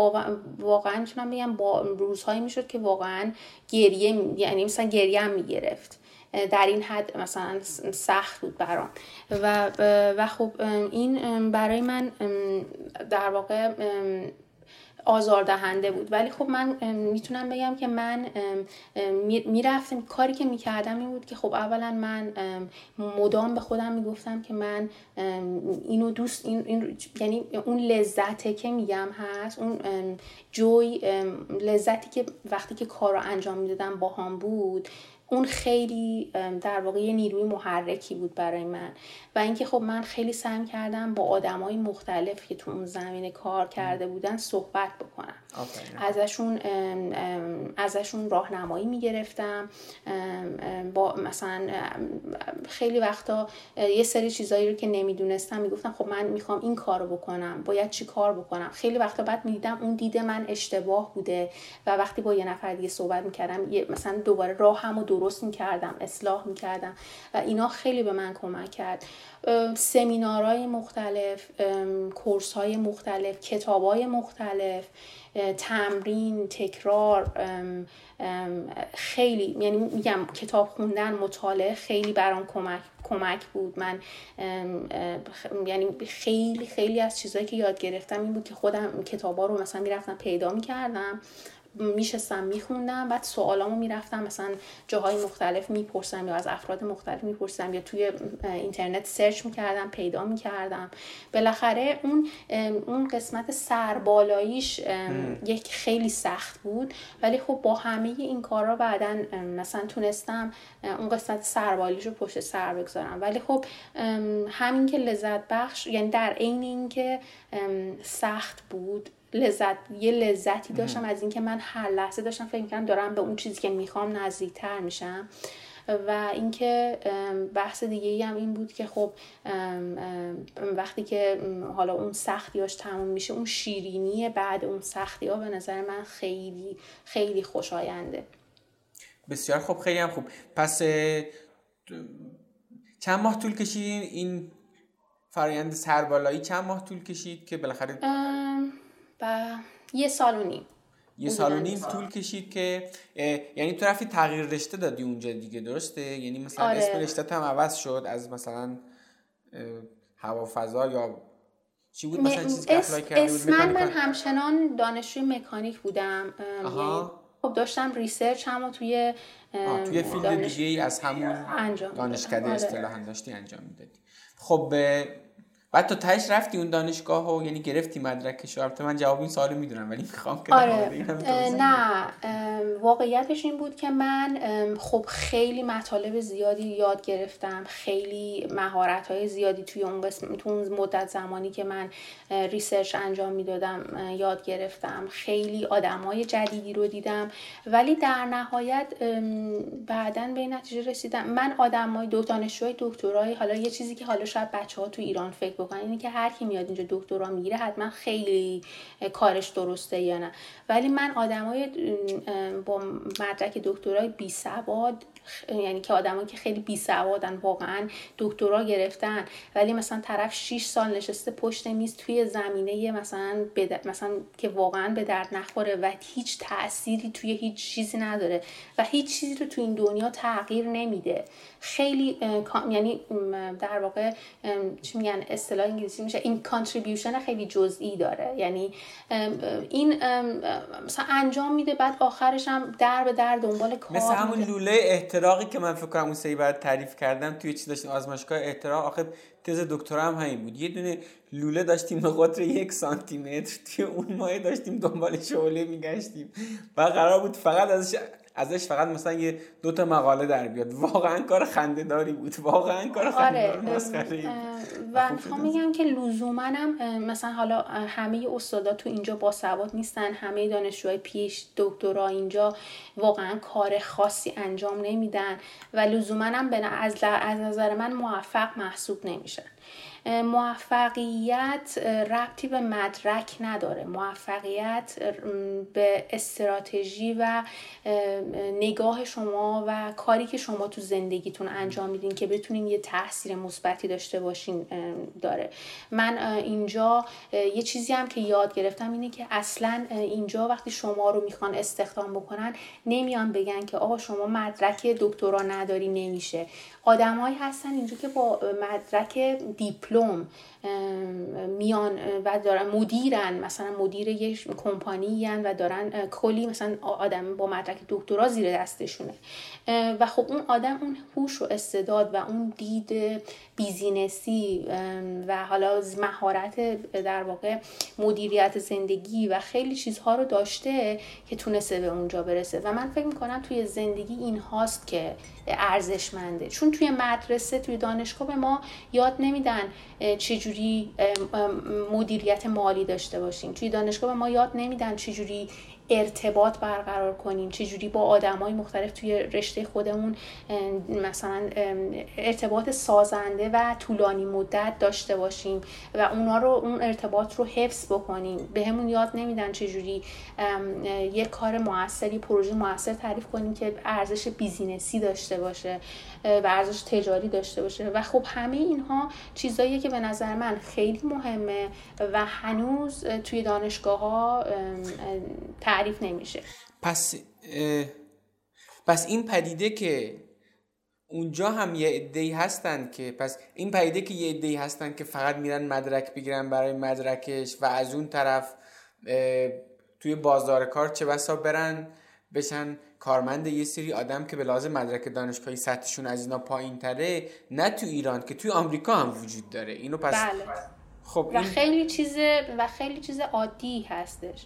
واقعا می‌تونم بگم با روزهایی می‌شد که واقعا گریه یعنی مثلا گریه هم می‌گرفت. در این حد مثلا سخت بود برام. و و خب این برای من در واقع آزاردهنده بود. ولی خب من می‌تونم بگم که من می‌رفتم کاری که می‌کردم این بود که خب اولا من مدام به خودم می‌گفتم که من اینو دوست این, این یعنی اون لذته که میگم هست اون جوی لذتی که وقتی که کار رو انجام می‌دادم با هم بود اون خیلی در واقع یه نیروی محرکی بود برای من. و اینکه خب من خیلی سعی کردم با آدمای مختلف که تو اون زمینه کار کرده بودن صحبت بکنم. ازشون ازشون راهنمایی می‌گرفتم. با مثلا خیلی وقتا یه سری چیزایی رو که نمی‌دونستم می‌گفتم خب من می‌خوام این کارو بکنم باید چی کار بکنم. خیلی وقتا بعد می‌دیدم اون دید من اشتباه بوده و وقتی با یه نفر دیگه صحبت می‌کردم مثلا دوباره راهم و درست می‌کردم اصلاح می‌کردم و اینا خیلی به من کمک کرد. سمینارهای مختلف کورس های مختلف کتاب های مختلف تمرین تکرار خیلی یعنی میگم کتاب خوندن مطالعه خیلی برام کمک کمک بود. من یعنی خیلی خیلی از چیزهایی که یاد گرفتم این بود که خودم کتابا رو مثلا می‌رفتم پیدا می‌کردم. میشستم میخوندم بعد سوالامو می‌رفتم مثلا جاهای مختلف می‌پرسم یا از افراد مختلف می‌پرسم یا توی اینترنت سرچ می‌کردم پیدا می‌کردم. بالاخره اون اون قسمت سربالاییش یک خیلی سخت بود. ولی خب با همه این کارا بعدا مثلا تونستم اون قسمت سربالیش رو پشت سر بگذارم. ولی خب همین که لذت بخش یعنی در عین اینکه سخت بود لذت یه لذتی داشتم از اینکه من هر لحظه داشتم فکر می‌کنم دارم به اون چیزی که می‌خوام نزدیکتر میشم. و اینکه بحث دیگه هم این بود که خب وقتی که حالا اون سختیاش تموم میشه اون شیرینی بعد اون سختی ها به نظر من خیلی خیلی خوشاینده. بسیار خوب خیلی هم خوب. پس چند ماه طول کشید این فرایند سربالایی؟ چند ماه طول کشید که بالاخره و یه سال و نیم. یه سال و نیم طول کشید که یعنی تو رفتی تغییر رشته دادی اونجا دیگه درسته؟ یعنی مثلا آره. اسم رشته هم عوض شد از مثلا هوا فضا یا چی بود؟ مثلا چیزی که apply کرده بود من همچنان دانشجوی مکانیک بودم. خب داشتم research هم توی توی field دیگه ای از همون انجام دانشکده آره. اصطلاحا داشتی انجام می‌دادی. خب بعد تو تهش رفتی اون دانشگاه و یعنی گرفتی مدرکش البته من جواب این سوالو می‌دونم ولی می‌خوام که آره. نه. واقعیتش این بود که من خب خیلی مطالب زیادی یاد گرفتم خیلی مهارت های زیادی توی اون قسم تو اون مدت زمانی که من research انجام می‌دادم یاد گرفتم. خیلی آدم های جدیدی رو دیدم. ولی در نهایت بعدا به این نتیجه رسیدم. من آدم های دو دانشجوی دکترای حالا یه چیزی که حالا شاید بچه ها تو ایران فکر بکنن. اینه که هر کی میاد اینجا دکترا می‌گیره حتما خیلی کارش درسته یا نه. ولی من آدمای با مدرک دکترای بی سواد یعنی که آدمایی که خیلی بی سوادن واقعا دکترا گرفتن. ولی مثلا طرف 6 سال نشسته پشت میز توی زمینه مثلا مثلا که واقعا به درد نخوره و هیچ تأثیری توی هیچ چیزی نداره و هیچ چیزی رو توی این دنیا تغییر نمیده. خیلی یعنی در واقع چی میگن اصطلاح انگلیسی میشه این کانتریبیوشن خیلی جزئی داره. یعنی این مثلا انجام میده بعد آخرش هم در به در دنبال کار مثل همون لوله احتراقی که من فکر کنم اون سری بعد تعریف کردم توی چی داشتیم؟ آزمایشگاه احتراق آخه تز دکترا هم همین بود. یه دونه لوله داشتیم به قطر یک سانتی متر توی اون مایه داشتیم دنبال شعله میگشتیم. و قرار بود فقط ازش ازش فقط مثلا یه دو تا مقاله در بیاد. واقعا کار خندهداری بود. واقعا کار آره، خنده و می‌خوام میگم که لزوما هم مثلا حالا همه استادا تو اینجا با سواد نیستن همه دانشجوهای پیش دکترا اینجا واقعا کار خاصی انجام نمیدن و لزوما هم از نظر من موفق محسوب نمیشن. موفقیت ربطی به مدرک نداره. موفقیت به استراتژی و نگاه شما و کاری که شما تو زندگیتون انجام میدین که بتونین یه تاثیر مثبتی داشته باشین داره. من اینجا یه چیزی هم که یاد گرفتم اینه که اصلا اینجا وقتی شما رو می‌خوان استخدام بکنن نمیان بگن که آقا شما مدرک دکترا نداری نمیشه. آدمایی هستن اینجا که با مدرک دیپلم میان و دارن مدیرن مثلا مدیر یه کمپانی و دارن کلی مثلا آدم با مدرک دکترا زیر دستشونه. و خب اون آدم اون هوش و استعداد و اون دید بیزینسی و حالا مهارت در واقع مدیریت زندگی و خیلی چیزها رو داشته که تونسته به اونجا برسه. و من فکر می‌کنم توی زندگی این هاست که ارزشمنده. چون توی مدرسه توی دانشگاه به ما یاد نمیدن چجوری مدیریت مالی داشته باشیم. توی دانشگاه به ما یاد نمیدن چجوری ارتباط برقرار کنیم. چجوری با آدمای مختلف توی رشته خودمون مثلا ارتباط سازنده و طولانی مدت داشته باشیم و اونا رو اون ارتباط رو حفظ بکنیم. به همون یاد نمیدن چجوری یک کار موثری پروژه موثر تعریف کنیم که ارزش بیزینسی داشته باشه. و ارزش تجاری داشته باشه. و خب همه اینها چیزاییه که به نظر من خیلی مهمه و هنوز توی دانشگاه ها تعریف نمیشه. پس پس این پدیده که اونجا هم یه عده‌ای هستن که پس این پدیده که یه عده‌ای هستن که فقط میرن مدرک بگیرن برای مدرکش و از اون طرف توی بازار کار چه بسا برن بشن کارمند یه سری آدم که به لازم مدرک دانشگاهی سطحشون از اینا پایین تره نه تو ایران که توی آمریکا هم وجود داره اینو پس بله. خب و خیلی چیز و خیلی چیز عادی هستش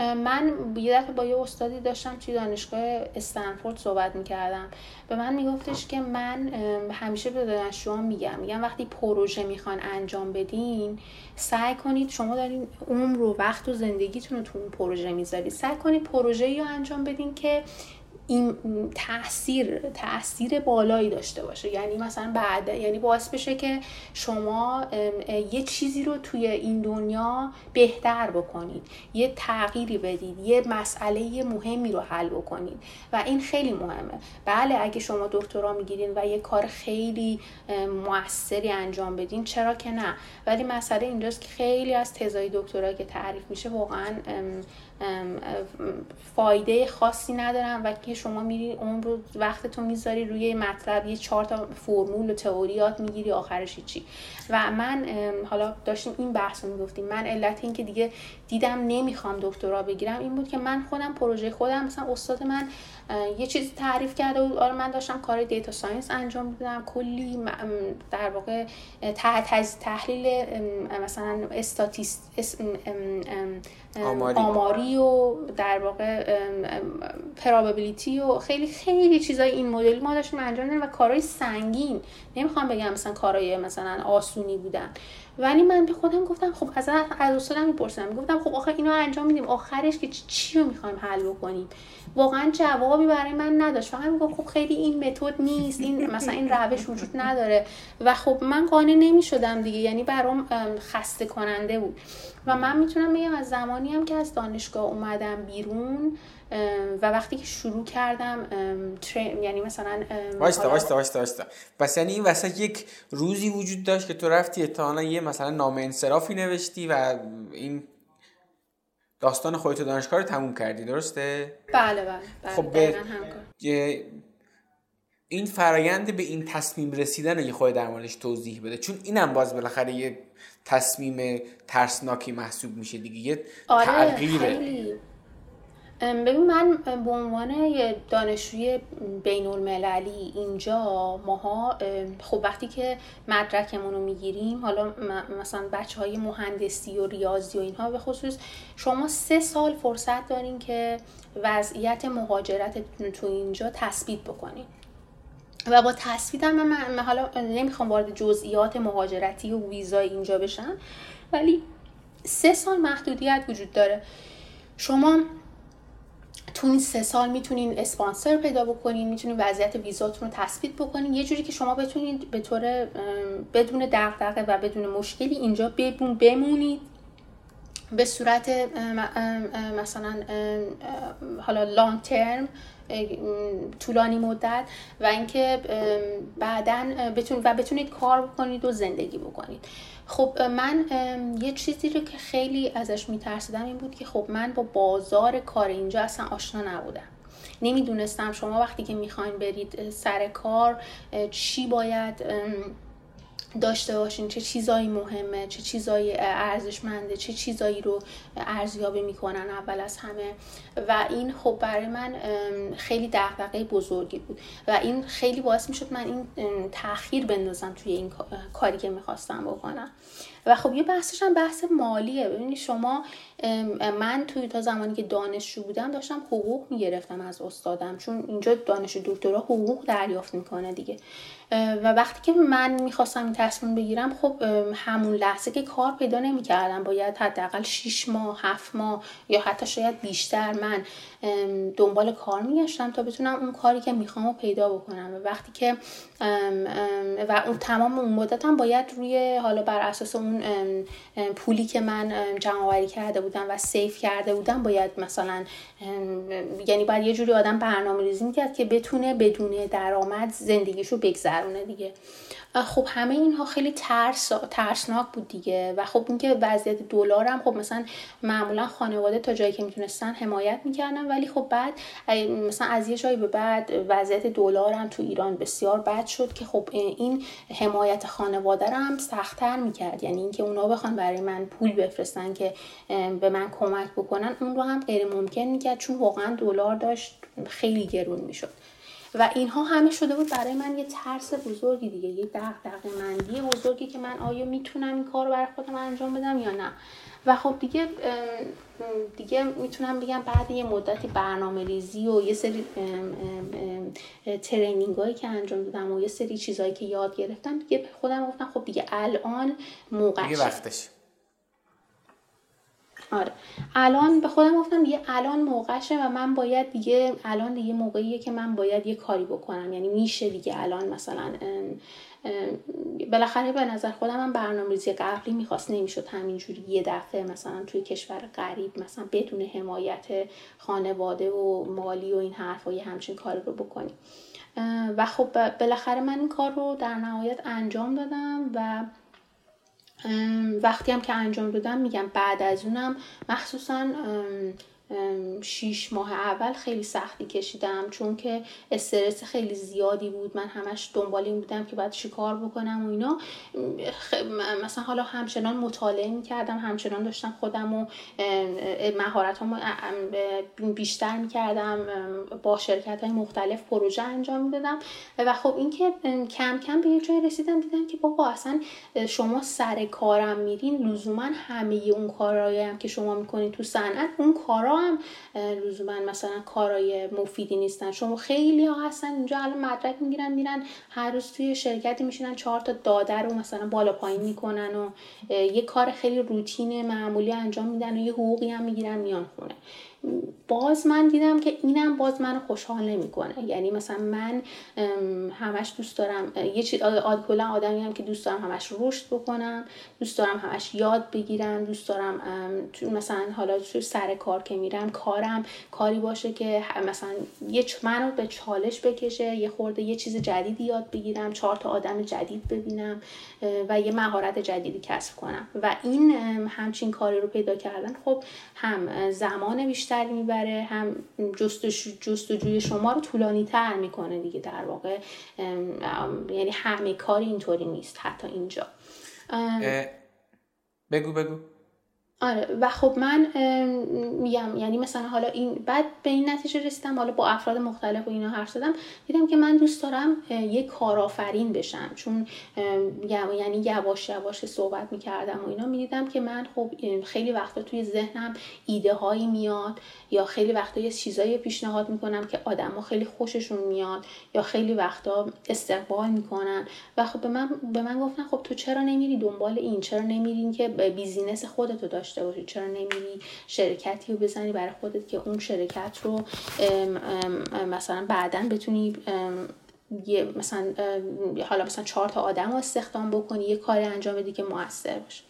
من یه دفعه با یه استادی داشتم توی دانشگاه استنفورد صحبت می‌کردم. به من میگفتش که من همیشه به دانشجوها میگم میگم وقتی پروژه می‌خوان انجام بدین سعی کنید شما دارین عمر رو وقت و زندگیتون رو تو اون پروژه می‌ذارید. سعی کنید پروژه رو انجام بدین که این تاثیر تاثیر بالایی داشته باشه. یعنی مثلا بعد یعنی باعث بشه که شما یه چیزی رو توی این دنیا بهتر بکنید. یه تغییری بدید. یه مسئله مهمی رو حل بکنید. و این خیلی مهمه. بله اگه شما دکترا می‌گیرین و یه کار خیلی موثری انجام بدین چرا که نه؟ ولی مسئله اینجاست که خیلی از تزای دکترا که تعریف میشه واقعا فایده خاصی ندارن و که شما میری اون رو وقتتون می‌ذاری روی مطلب یه چهار تا فرمول و تئوریات می‌گیری آخرش چی و من حالا داشتیم این بحث رو می‌گفتیم. من علت این که دیگه دیدم نمی‌خوام دکترا بگیرم این بود که من خودم پروژه خودم مثلا استاد من یه چیزی تعریف کرده بود. آره من داشتم کار data science انجام می‌دادم. کلی در واقع تحلیل مثلا statistic آماری. آماری و در واقع probability و خیلی خیلی چیزای این مدل ما داشتیم انجام می‌دادیم و کارهای سنگین. نمی‌خوام بگم مثلا کارهای مثلا آسونی بودن. ولی من به خودم گفتم خب از از استادم می‌پرسم گفتم خب آخه اینو انجام میدیم. آخرش که چی رو می‌خوایم حل بکنیم؟ واقعا جوابی برای من نداشت. فقط میگم خب خیلی این متد نیست. این مثلا این روش وجود نداره. و خب من قانع نمی‌شدم دیگه. یعنی برام خسته کننده بود. و من می‌تونم بگم از زمانی هم که از دانشگاه اومدم بیرون و وقتی که شروع کردم یعنی مثلا وایستا وایستا وایستا وایستا. پس یعنی این وسط یک روزی وجود داشت که تو رفتی احتمالا یه مثلا نام انصرافی نوشتی و این داستان خودت دانشگاه رو تموم کردی درسته؟ بله بله, بله. خب به... این فرایند به این تصمیم رسیدن رو یه خود در موردش توضیح بده. چون اینم باز بالاخره یه تصمیم ترسناکی محسوب میشه دیگه. یه آره تغییره. ببین من به عنوان دانشجوی بین المللی اینجا ماها خب وقتی که مدرکمون رو می‌گیریم حالا مثلا بچه های مهندسی و ریاضی و اینها به خصوص شما سه سال فرصت دارین که وضعیت مهاجرت تو اینجا تثبیت بکنین. و با تصویت هم من حالا نمی‌خوام وارد جزئیات مهاجرتی و ویزای اینجا بشم ولی سه سال محدودیت وجود داره. شما تو این سه سال می‌تونین اسپانسر پیدا بکنین می‌تونین وضعیت ویزاتون رو تثبیت بکنین. یه جوری که شما بتونید به طور بدون دغدغه و بدون مشکلی اینجا بمونید. به صورت مثلا حالا لانگ ترم طولانی مدت و اینکه بعدا بتونید و بتونید کار بکنید و زندگی بکنید. خب من یه چیزی رو که خیلی ازش میترسیدم این بود که خب من با بازار کار اینجا اصلا آشنا نبودم. نمی‌دونستم شما وقتی که می‌خواین برید سر کار چی باید داشته باشین چه چیزایی مهمه چه چیزایی ارزشمنده چه چیزایی رو ارزیابی می‌کنن اول از همه. و این خب برای من خیلی دغدغه بزرگی بود. و این خیلی باعث می‌شد من این تاخیر بندازم توی این کاری که می‌خواستم بکنم. و خب یه بحثش هم بحث مالیه. ببینید شما من توی تا زمانی که دانشجو بودم داشتم حقوق می‌گرفتم از استادم چون اینجا دانش دکترا حقوق دریافت می‌کنه دیگه. و وقتی که من می‌خواستم این تصمیم بگیرم خب همون لحظه که کار پیدا نمی‌کردم باید حداقل 6 ماه 7 ماه یا حتی شاید بیشتر من دنبال کار میگشتم تا بتونم اون کاری که می‌خوام رو پیدا بکنم. و وقتی که و اون تمام اون مدتم باید روی حالا بر اساس اون پولی که من جمع کرده بودم و سیف کرده بودم باید مثلا یعنی باید یه جوری آدم برنامه ریزی می‌کرد که بتونه بدون درآمد زندگیشو بگذرونه دیگه. خب همه اینها خیلی ترس ترسناک بود دیگه. و خب اینکه وضعیت دلار هم خب مثلا معمولا خانواده تا جایی که می‌تونستن حمایت می‌کردن. ولی خب بعد مثلا از یه جایی به بعد وضعیت دلار هم تو ایران بسیار بد شد که خب این حمایت خانواده رو هم سختتر می‌کرد. یعنی اینکه اونا بخوان برای من پول بفرستن که به من کمک بکنن اون رو هم غیر ممکن می‌کرد. چون واقعا دلار داشت خیلی گرون می‌شد. و اینها همه شده بود برای من یه ترس بزرگی دیگه یه دغدغه مندی بزرگی که من آیا می‌تونم این کار رو برای خودم انجام بدم یا نه. و خب دیگه دیگه می‌تونم بگم بعد یه مدتی برنامه ریزی و یه سری ترینینگ هایی که انجام دادم و یه سری چیزهایی که یاد گرفتم دیگه خودم گفتم خب دیگه الان موقعشه آره. الان به خودم گفتم دیگه الان موقعشه و من باید دیگه الان دیگه موقعیه که من باید یه کاری بکنم. یعنی میشه دیگه الان مثلا بالاخره به نظر خودم هم برنامه‌ریزی قبلی می‌خواست نمی‌شد همینجوری یه دفعه مثلا توی کشور غریب مثلا بدون حمایت خانواده و مالی و این حرفا یه همچین کاری رو بکنیم و خب بالاخره من این کار رو در نهایت انجام دادم و وقتی هم که انجام دادم میگم بعد از اونم مخصوصا شیش ماه اول خیلی سختی کشیدم چون که استرس خیلی زیادی بود. من همش دنبال این بودم که باید چیکار بکنم و اینا. مثلا حالا همچنان مطالعه می‌کردم همچنان داشتم خودم و مهارت بیشتر می‌کردم با شرکت های مختلف پروژه انجام می‌دادم. و خب اینکه کم کم به یه جای رسیدم دیدم که بابا اصلا شما سر کارم میرین. لزوما همه اون کارهایی هم که شما می‌کنین تو صنعت اون کارا هم لزوما مثلا کارای مفیدی نیستن. شما خیلی ها هستن اینجا الان مدرک می‌گیرن میرن هر روز توی شرکتی میشینن چهار تا داده رو مثلا بالا پایین می‌کنن و یه کار خیلی روتین معمولی انجام میدن و یه حقوقی هم می‌گیرن میان خونه. باز من دیدم که اینم باز من خوشحال نمی‌کنه. یعنی مثلا من همش دوست دارم یه چیز کلا آدمی هم که دوست دارم همش رشد بکنم دوست دارم همش یاد بگیرم دوست دارم مثلا حالا تو سر کار که میرم کارم کاری باشه که مثلا یه منو به چالش بکشه یه خورده یه چیز جدیدی یاد بگیرم چهار تا آدم جدید ببینم و یه مهارت جدیدی کسب کنم. و این همچین کاری رو پیدا کردن خب هم زمان بیشتر بیشتری می‌بره هم جستجوی شما رو طولانی تر می‌کنه دیگه در واقع. یعنی همه کار اینطوری نیست حتی اینجا. بگو بگو. آره و خب من میگم یعنی مثلا حالا این بعد به این نتیجه رسیدم حالا با افراد مختلف و اینا حرف زدم دیدم که من دوست دارم یه کارآفرین بشم. چون یعنی یواش یواش صحبت می‌کردم و اینا می‌دیدم که من خب خیلی وقتا توی ذهنم ایده هایی میاد یا خیلی وقتا یه چیزایی پیشنهاد می‌کنم که آدما خیلی خوششون میاد یا خیلی وقتا استقبال می‌کنن. و خب به من به من گفتن خب تو چرا نمیری دنبال این؟ چرا نمیرین که بیزینس خودتو داشته داشته باشی. چرا نمیری شرکتی رو بزنی برای خودت که اون شرکت رو مثلا بعدا بتونی یه مثلا حالا مثلا چهار تا آدم رو استخدام بکنی یه کاری انجام بدی که موثر باشه.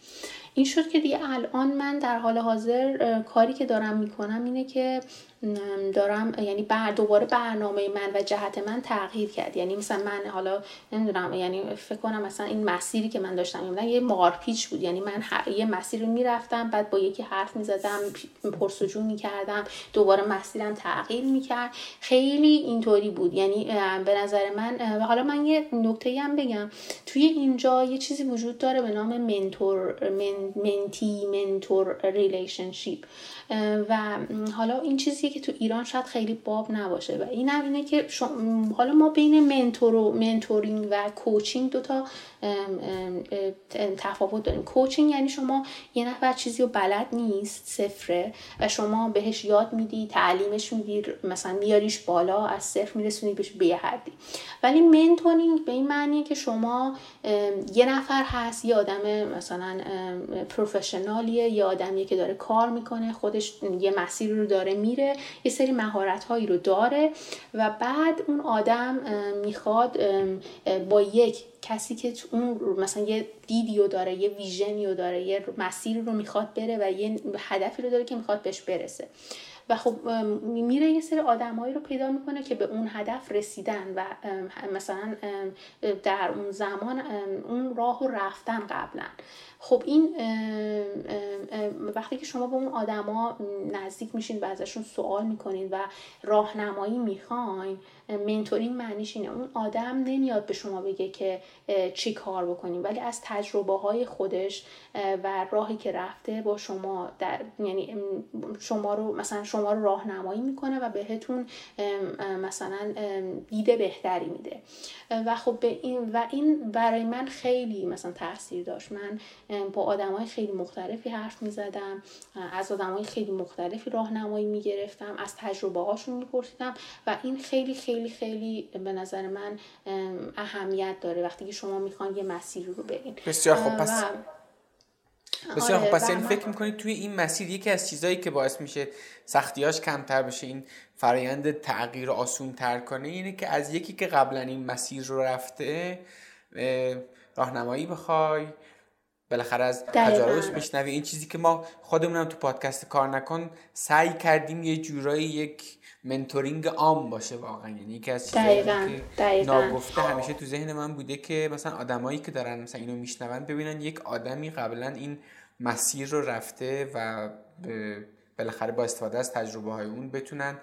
این شد که دیگه الان من در حال حاضر کاری که دارم می‌کنم اینه که دارم یعنی بر دوباره برنامه من و جهت من تغییر کرد. یعنی مثلا من حالا نمی‌دونم یعنی فکر کنم مثلا این مسیری که من داشتم یه مارپیچ بود. یعنی من یه مسیر رو می‌رفتم بعد با یکی حرف می‌زدم پرسجو می‌کردم دوباره مسیرم تغییر می‌کرد. خیلی اینطوری بود. یعنی به نظر من و حالا من یه نکته هم بگم. توی اینجا یه چیزی وجود داره به نام mentor من، mentee mentor relationship و حالا این چیزی که تو ایران شاید خیلی باب نباشه و این هم اینه که حالا ما بین mentor و mentoring و coaching دوتا تفاوت داریم. coaching یعنی شما یه نفر چیزی رو بلد نیست صفره و شما بهش یاد میدی تعلیمش میدی مثلا میاریش بالا از صفر میرسونی بهش به حدی. ولی mentoring به این معنیه که شما یه نفر هست یه آدم مثلا professional یه یه آدمیه که داره کار می‌کنه خودش یه مسیر رو داره میره یه سری مهارت هایی رو داره و بعد اون آدم می‌خواد با یک کسی که اون مثلا یه دیدیو داره یه ویژنیو داره یه مسیر رو می‌خواد بره و یه هدفی رو داره که می‌خواد بهش برسه. و خب میره یه سری آدمایی رو پیدا می‌کنه که به اون هدف رسیدن و مثلا در اون زمان اون راه رو رفتن قبلا. خب این وقتی که شما به اون آدما نزدیک میشین و ازشون سوال می‌کنین و راهنمایی می‌خواین منتورینگ معنیش اینه. اون آدم نمیاد به شما بگه که چی کار بکنیم ولی از تجربه های خودش و راهی که رفته با شما در یعنی شما رو مثلا شما رو راهنمایی می‌کنه و بهتون مثلا دیده بهتری میده. و خب به این و این برای من خیلی مثلا تاثیر داشت. من با آدم های خیلی مختلفی حرف می زدم از آدم های خیلی مختلفی راهنمایی می گرفتم از تجربه هاشون می پرسیدم و این خیلی خیلی خیلی به نظر من اهمیت داره وقتی که شما می‌خوان یه مسیر رو برین. بسیار خوب پس بسیار آره پس یعنی فکر می‌کنید توی این مسیر یکی از چیزهایی که باعث میشه سختیاش کمتر بشه این فرایند تغییر رو آسون تر کنه اینه که از یکی که قبلا این مسیر رو رفته راهنمایی بخوای بالاخره از تجاربش بشنوی. این چیزی که ما خودمونم تو پادکست کار نکن سعی کردیم یه جورایی یک منتورینگ عام باشه واقعا. یعنی یکی از چیزایی که ناگفته همیشه تو ذهن من بوده که مثلا آدمایی که دارن مثلا اینو میشنون ببینن یک آدمی قبلا این مسیر رو رفته و بالاخره با استفاده از تجربه های اون بتونن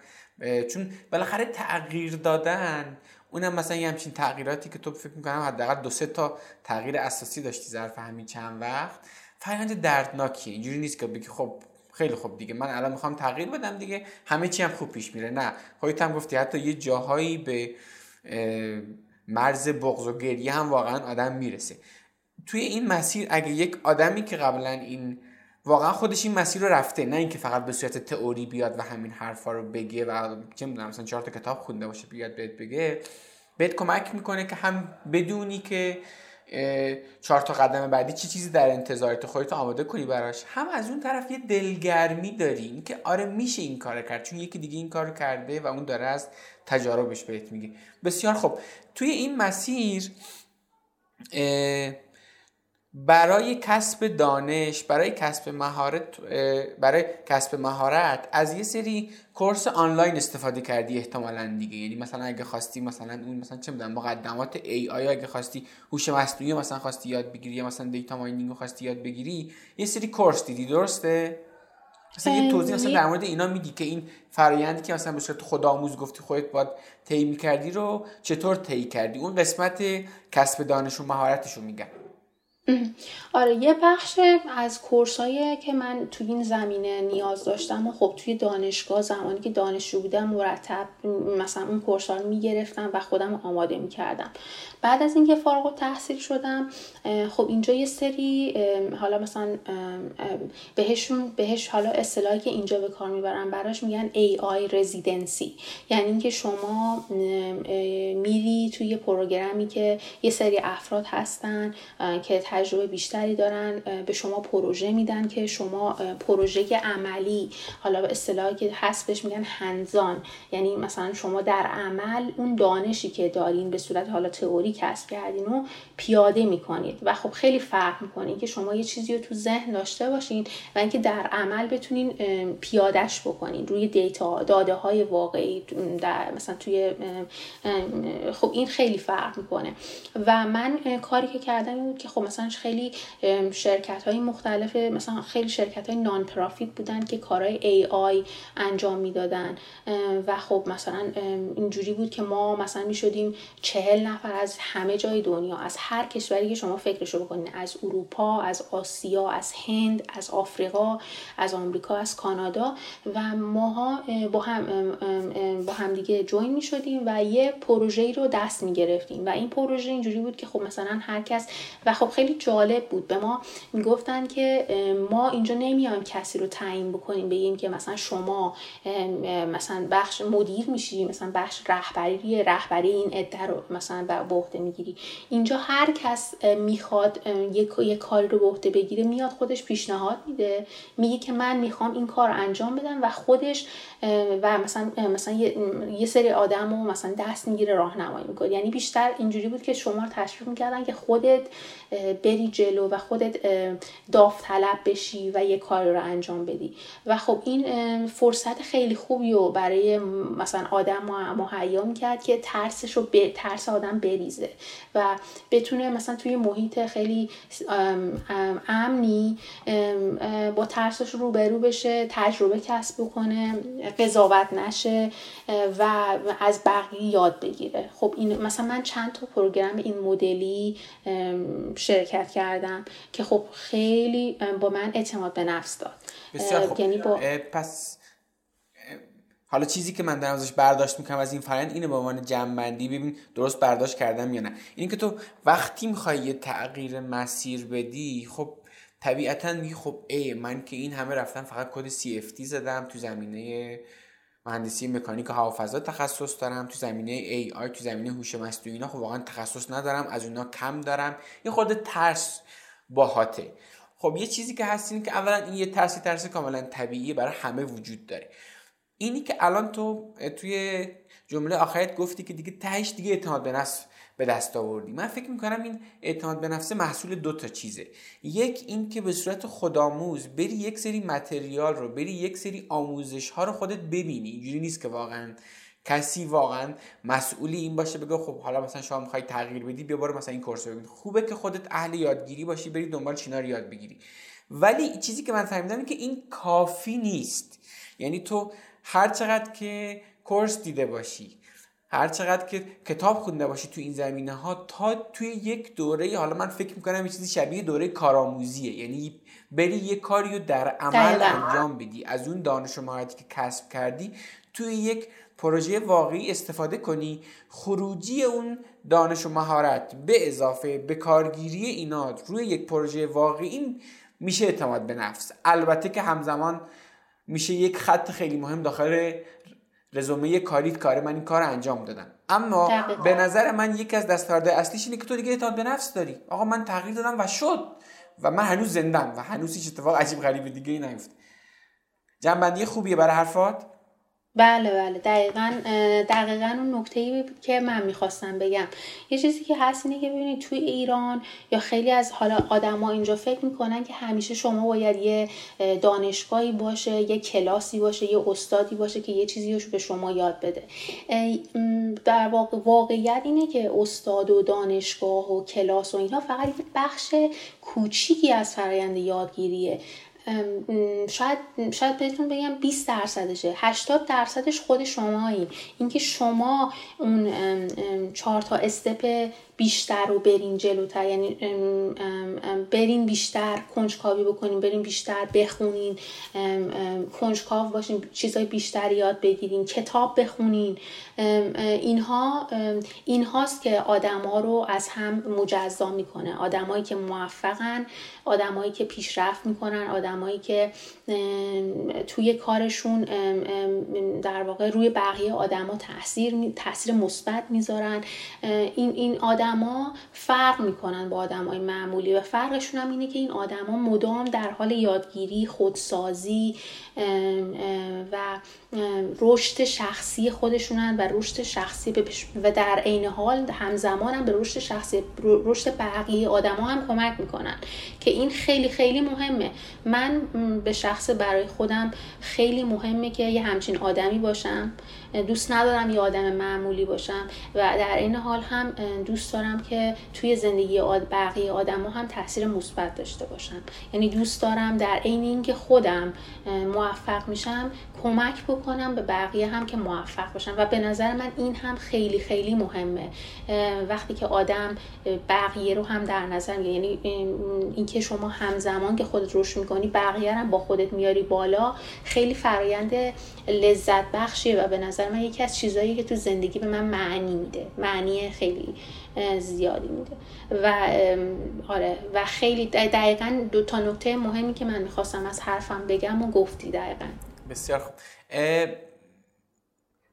چون بالاخره تغییر دادن اونم مثلا یه همچین تغییراتی که تو فکر می‌کنم حداقل دو سه تا تغییر اساسی داشتی ظرف همین چند وقت. فرآیند دردناکیه اینجوری نیست که بگی خب خیلی خوب دیگه. من الان می‌خوام تغییر بدم دیگه. همه چی هم خوب پیش میره. نه خودت هم گفتی حتی یه جاهایی به مرز بغض و گریه هم واقعا آدم می‌رسه. توی این مسیر اگه یک آدمی که قبلا این واقعا خودش این مسیر رو رفته نه اینکه فقط به صورت تئوری بیاد و همین حرفا رو بگه و چه می‌دونم مثلا چهار تا کتاب خونده باشه بیاد بهت بگه بهت کمک می‌کنه که هم بدونی که چهار تا قدم بعدی چی چیزی در انتظارت خودت آماده کنی براش؟ هم از اون طرف یه دلگرمی داری که آره میشه این کار کرد چون یکی دیگه این کار کرده و اون داره از تجاربش بهت میگه. بسیار خب توی این مسیر برای کسب دانش برای کسب مهارت برای کسب مهارت از یه سری course آنلاین استفاده کردی احتمالا دیگه. یعنی مثلا اگه خواستی مثلا اون مثلا چه می‌دونم مقدمات AI اگه خواستی هوش مصنوعی مثلا خواستی یاد بگیری یا مثلا data mining خواستی یاد بگیری یه سری course دیدی درسته؟ مثلا یه توضیح مثلا در مورد اینا میدی که این فرایندی که مثلا به صورت خودآموز گفتی خودت باید طی می‌کردی رو چطور طی کردی؟ اون قسمت کسب دانش و مهارتش رو میگم. آره یه بخش از کورسایی که من تو این زمینه نیاز داشتم و خب توی دانشگاه زمانی که دانشجو بودم مرتب مثلا اون کورس رو می‌گرفتم و خودم آماده می‌کردم. بعد از اینکه فارغ تحصیل شدم خب اینجا یه سری حالا مثلا بهشون بهش حالا اصطلاحی که اینجا به کار می‌برم براش میگن AI رزیدنسی یعنی اینکه شما میری توی پروگرامی که یه سری افراد هستن که تجربه بیشتری دارن به شما پروژه میدن که شما پروژه عملی حالا به اصطلاحی که هست میگن هنزان یعنی مثلا شما در عمل اون دانشی که دارین به صورت حالا تئوری کسب کردین و پیاده می‌کنید. و خب خیلی فرق می‌کنه که شما یه چیزی رو تو ذهن داشته باشین و اینکه در عمل بتونین پیادش بکنین. روی دیتا داده های واقعی در مثلا توی خب این خیلی فرق می‌کنه. و من کاری که کردم این بود که خب مثلا خیلی شرکت های مختلف مثلا خیلی شرکت های نان پرافیت بودن که کارهای ای آی انجام می‌دادن. و خب مثلا اینجوری بود که ما مثلا می شدیم چهل نفر از همه جای دنیا از هر کشوری که شما فکرشو بکنید از اروپا از آسیا از هند از آفریقا از آمریکا از کانادا. و ماها با هم با هم دیگه جوین می شدیم و یه پروژه رو دست می گرفتیم و این پروژه اینجوری بود که خب مثلا هر کس و خب خیلی جالب بود. به ما می‌گفتن که ما اینجا نمیایم کسی رو تعیین بکنیم بگیم که مثلا شما مثلا بخش مدیر میشی مثلا بخش رهبری رهبری این عده رو مثلا به عهده می‌گیری. اینجا هر کس می‌خواد یک یه کاری رو به عهده بگیره میاد خودش پیشنهاد میده. میگه که من می‌خوام این کار انجام بدم و خودش و مثلا مثلا یه, سری آدم رو مثلا دست می‌گیره راهنمایی می‌کنه. یعنی بیشتر اینجوری بود که شما رو تشویق می‌کردن که خودت بری جلو و خودت داوطلب بشی و یه کاری رو انجام بدی. و خب این فرصت خیلی خوبی رو برای مثلا آدم مهیا می‌کرد که ترسش رو به ترس آدم بریزه. و بتونه مثلا توی محیط خیلی امنی با ترسش روبرو بشه تجربه کسب کنه قضاوت نشه و از بقیه یاد بگیره. خب این مثلا من چند تا پروگرام این مدلی شرکت کردم که خب خیلی با من اعتماد به نفس داد. بسیار یعنی با... پس حالا چیزی که من در ازش برداشت می‌کنم از این فرند اینه به عنوان جنبندی ببین درست برداشت کردم یا نه. این که تو وقتی می‌خوای یه تغییر مسیر بدی خب طبیعتا میگی خب ای من که این همه رفتم فقط کد CFD زدم تو زمینه مهندسی مکانیک هوافضا تخصص دارم تو زمینه ای آی تو زمینه هوش مصنوعی اینا خب واقعا تخصص ندارم از اونا کم دارم. این خود ترس باهاته. خب یه چیزی که هست اینه که اولا این یه ترسی ترس کاملا طبیعی برای همه وجود داره. اینی که الان تو توی جمله آخرت گفتی که دیگه تهش دیگه اعتماد به نفس به دست آوردی. من فکر می‌کنم این اعتماد به نفس محصول دو تا چیزه. یک این که به صورت خودآموز بری یک سری متریال رو بری یک سری آموزش ها رو خودت ببینی. اینجوری نیست که واقعا کسی واقعا مسئولی این باشه بگه خب حالا مثلا شما می‌خوای تغییر بدی بیا برو مثلا این کورس رو خوبه که خودت اهل یادگیری باشی بری دنبال چینا رو یاد بگیری. ولی چیزی که من فهمیدم که این کافی نیست. یعنی تو هر چقدر که کورس دیده باشی هر چقدر که کتاب خونده باشی تو این زمینه ها تا توی یک دوره حالا من فکر می‌کنم یه چیزی شبیه دوره کارآموزیه. یعنی بری یه کاری رو در عمل انجام بدی. از اون دانش و مهارتی که کسب کردی توی یک پروژه واقعی استفاده کنی. خروجی اون دانش و مهارت به اضافه به کارگیری اینا روی یک پروژه واقعی میشه اعتماد به نفس. البته که همزمان میشه یک خط خیلی مهم داخل رزومه کاریت کار من این کار انجام دادم. اما به نظر من یکی از دستاورد اصلیش اینه که تو دیگه اعتماد به نفس داری. آقا من تغییر دادم و شد. و من هنوز زندم و هنوز هیچ اتفاق عجیب غریب دیگه ای نیفته. جنبندی خوبیه برای حرفات؟ بله بله. دقیقا دقیقا اون نکته ای بود که من می‌خواستم بگم. یه چیزی که هست اینه که ببینید توی ایران یا خیلی از حالا آدما اینجا فکر می‌کنن که همیشه شما باید یه دانشگاهی باشه یه کلاسی باشه یه استادی باشه که یه چیزی رو به شما یاد بده. در واقع واقعیت اینه که استاد و دانشگاه و کلاس و اینها فقط یه بخش کوچیکی از فرایند یادگیریه. شاید شاید بهتون بگم 20 درصدشه. 80 درصدش خود شمایی اینکه شما اون چهار تا استپ بیشتر رو برین جلوتر. یعنی برین بیشتر کنجکاوی بکنین برین بیشتر بخونین کنجکاو باشین چیزای بیشتر یاد بگیرین کتاب بخونین. اینها اینهاست که آدما رو از هم مجزا می‌کنه. آدمایی که موفقن آدمایی که پیشرفت می‌کنن آدمایی که توی کارشون در واقع روی بقیه آدما تاثیر تاثیر مثبت می‌ذارن. این این آدما فرق می‌کنن با آدمای معمولی و فرقشون هم اینه که این آدما مدام در حال یادگیری خودسازی و رشد شخصی خودشونن و رشد شخصی و در عین حال همزمان هم به رشد شخصی رشد بقیه آدما هم کمک می‌کنن که این خیلی خیلی مهمه. من به شخص برای خودم خیلی مهمه که یه همچین آدمی باشم دوست ندارم یه آدم معمولی باشم و در این حال هم دوست دارم که توی زندگی بقیه آدم هم تاثیر مثبت داشته باشم. یعنی دوست دارم در عین اینکه خودم موفق میشم کمک بکنم به بقیه هم که موفق باشن. و به نظر من این هم خیلی خیلی مهمه. وقتی که آدم بقیه رو هم در نظر می‌گیره یعنی اینکه شما همزمان که خودت رشد می‌کنی بقیه هم با خودت میاری بالا خیلی فرایند لذت بخشیه. و به نظر من یکی از چیزهایی که تو زندگی به من معنی میده معنی خیلی زیادی میده. و آره و خیلی دقیقا دو تا نکته مهمی که من می‌خواستم از حرفم بگم و گفتی دقیقا. بسیار خوب.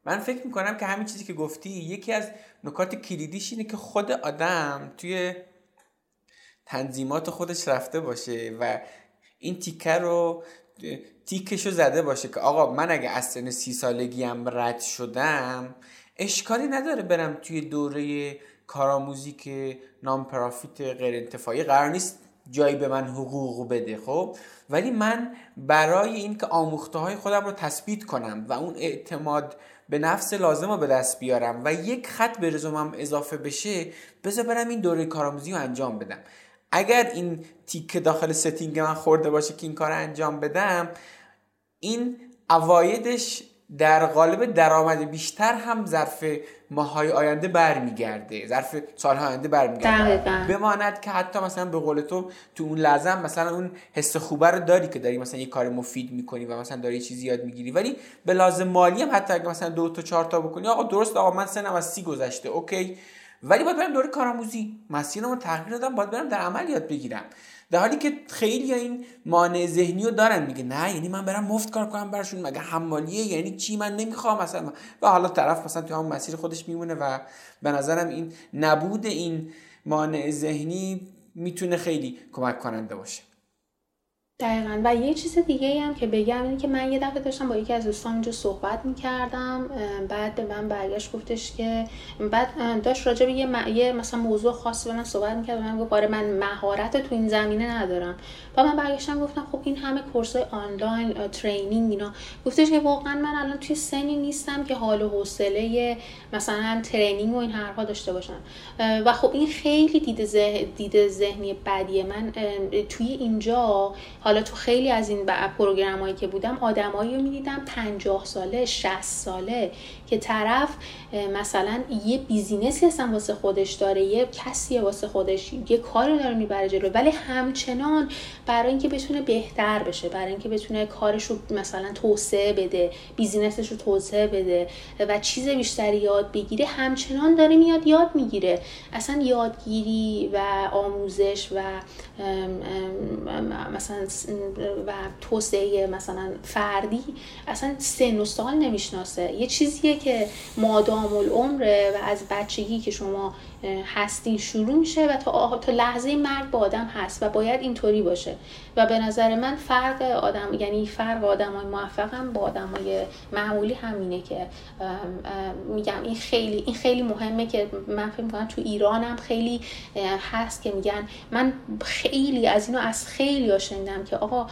من فکر می‌کنم که همین چیزی که گفتی یکی از نکات کلیدیش اینه که خود آدم توی تنظیمات خودش رفته باشه و این تیکه رو تیکش رو زده باشه که آقا من اگه از سن سی سالگی هم رد شدم اشکالی نداره برم توی دوره کارآموزی که نامپرافیت غیر انتفاعی قرار نیست جایی به من حقوق بده خب؟ ولی من برای اینکه آموخته های خودم رو تثبیت کنم و اون اعتماد به نفس لازم رو به دست بیارم و یک خط به رزومم اضافه بشه بذار برم این دوره کارآموزی رو انجام بدم. اگر این تیکه داخل ستینگ من خورده باشه که این کار انجام بدم این اوایدش در قالب درآمد بیشتر هم ظرف ماهای آینده برمیگرده ظرف سالهای آینده برمیگرده. بماند که حتی مثلا به قول تو تو اون لازم مثلا اون حس خوبه رو داری که داری مثلا یه کار مفید می‌کنی و مثلا داری چیزی یاد می‌گیری. ولی به لازم مالی هم حتی اگه مثلا دو تا چهار تا بکنی آقا درست آقا من سنم از سی گذشته اوکی. ولی باید برم دوره کارآموزی. مسیرمو تغییر دادم باید برم در عمل یاد بگیرم. در حالی که خیلی این مانع ذهنی رو دارن. میگه نه یعنی من برم مفت کار کنم برشون مگه حمالیه؟ یعنی چی؟ من نمی‌خوام مثلا و حالا طرف مثلا تو همون مسیر خودش میمونه و به نظرم این نبود این مانع ذهنی می‌تونه خیلی کمک کننده باشه. دقیقا. و یه چیز دیگه هم که بگم اینه که من یه دفعه داشتم با یکی از دوستان اینجا صحبت می‌کردم بعد به من برگشت گفتش که بعد داشت راجع به یه, یه مثلا موضوع خاصی به من صحبت می‌کرد و من گفت آره من مهارت تو این زمینه ندارم. و من برگشتم گفتم خب این همه کورس آنلاین ترینینگ اینا. گفتش که واقعا من الان توی سنی نیستم که حال و حوصله مثلا ترینینگ و این حرفا داشته باشم. و خب این خیلی دید, ذهنی بدیه من. توی اینجا حالا تو خیلی از این program هایی که بودم آدمایی رو می‌دیدم 50 ساله 60 ساله. که طرف مثلا یه business ی اصلا واسه خودش داره یه کسی واسه خودش یه کاری داره می‌بره جلو ولی همچنان برای اینکه بتونه بهتر بشه برای اینکه بتونه کارش رو مثلا توسعه بده business ش رو توسعه بده و چیز بیشتری یاد بگیره همچنان داره میاد یاد می‌گیره. اصلا یادگیری و آموزش و مثلا و توسعه مثلا فردی اصلا سن و سال نمی‌شناسه. یه چیزیه که مادام العمره و از بچگی که شما هستین شروع میشه و تا, تا لحظه مرگ با آدم هست و باید اینطوری باشه. و به نظر من فرق آدم یعنی فرق آدم های موفقم با آدم های معمولی همینه که میگم این خیلی این خیلی مهمه که من فکر می‌کنم تو ایران هم خیلی هست که میگن. من خیلی از اینو از خیلی ها که آقا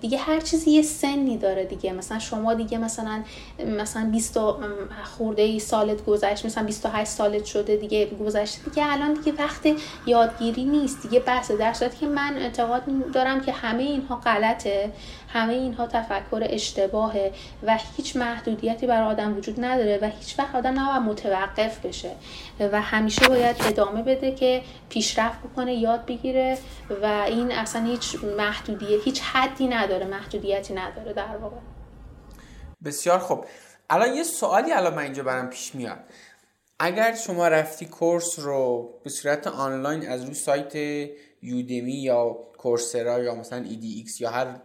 دیگه هر چیزی یه سنی داره دیگه. مثلا شما دیگه مثلا مثلا 20 خورده ای سالت گذشت مثلا 28 سالت شده دیگه گذشته دیگه الان دیگه وقت یادگیری نیست. دیگه بحث در صورتی که من اعتقاد دارم که همه اینها غلطه همه اینها تفکر اشتباهه و هیچ محدودیتی برای آدم وجود نداره و هیچ وقت آدم نباید متوقف بشه. و همیشه باید ادامه بده که پیشرفت بکنه یاد بگیره و این اصلا هیچ محدودیت هیچ حدی نداره محدودیتی نداره در واقع. بسیار خوب. الان یه سوالی الان من اینجا برام پیش میاد. اگر شما رفتی کورس رو به صورت آنلاین از روی سایت یودمی یا کورسرا یا مثلا EDX یا هر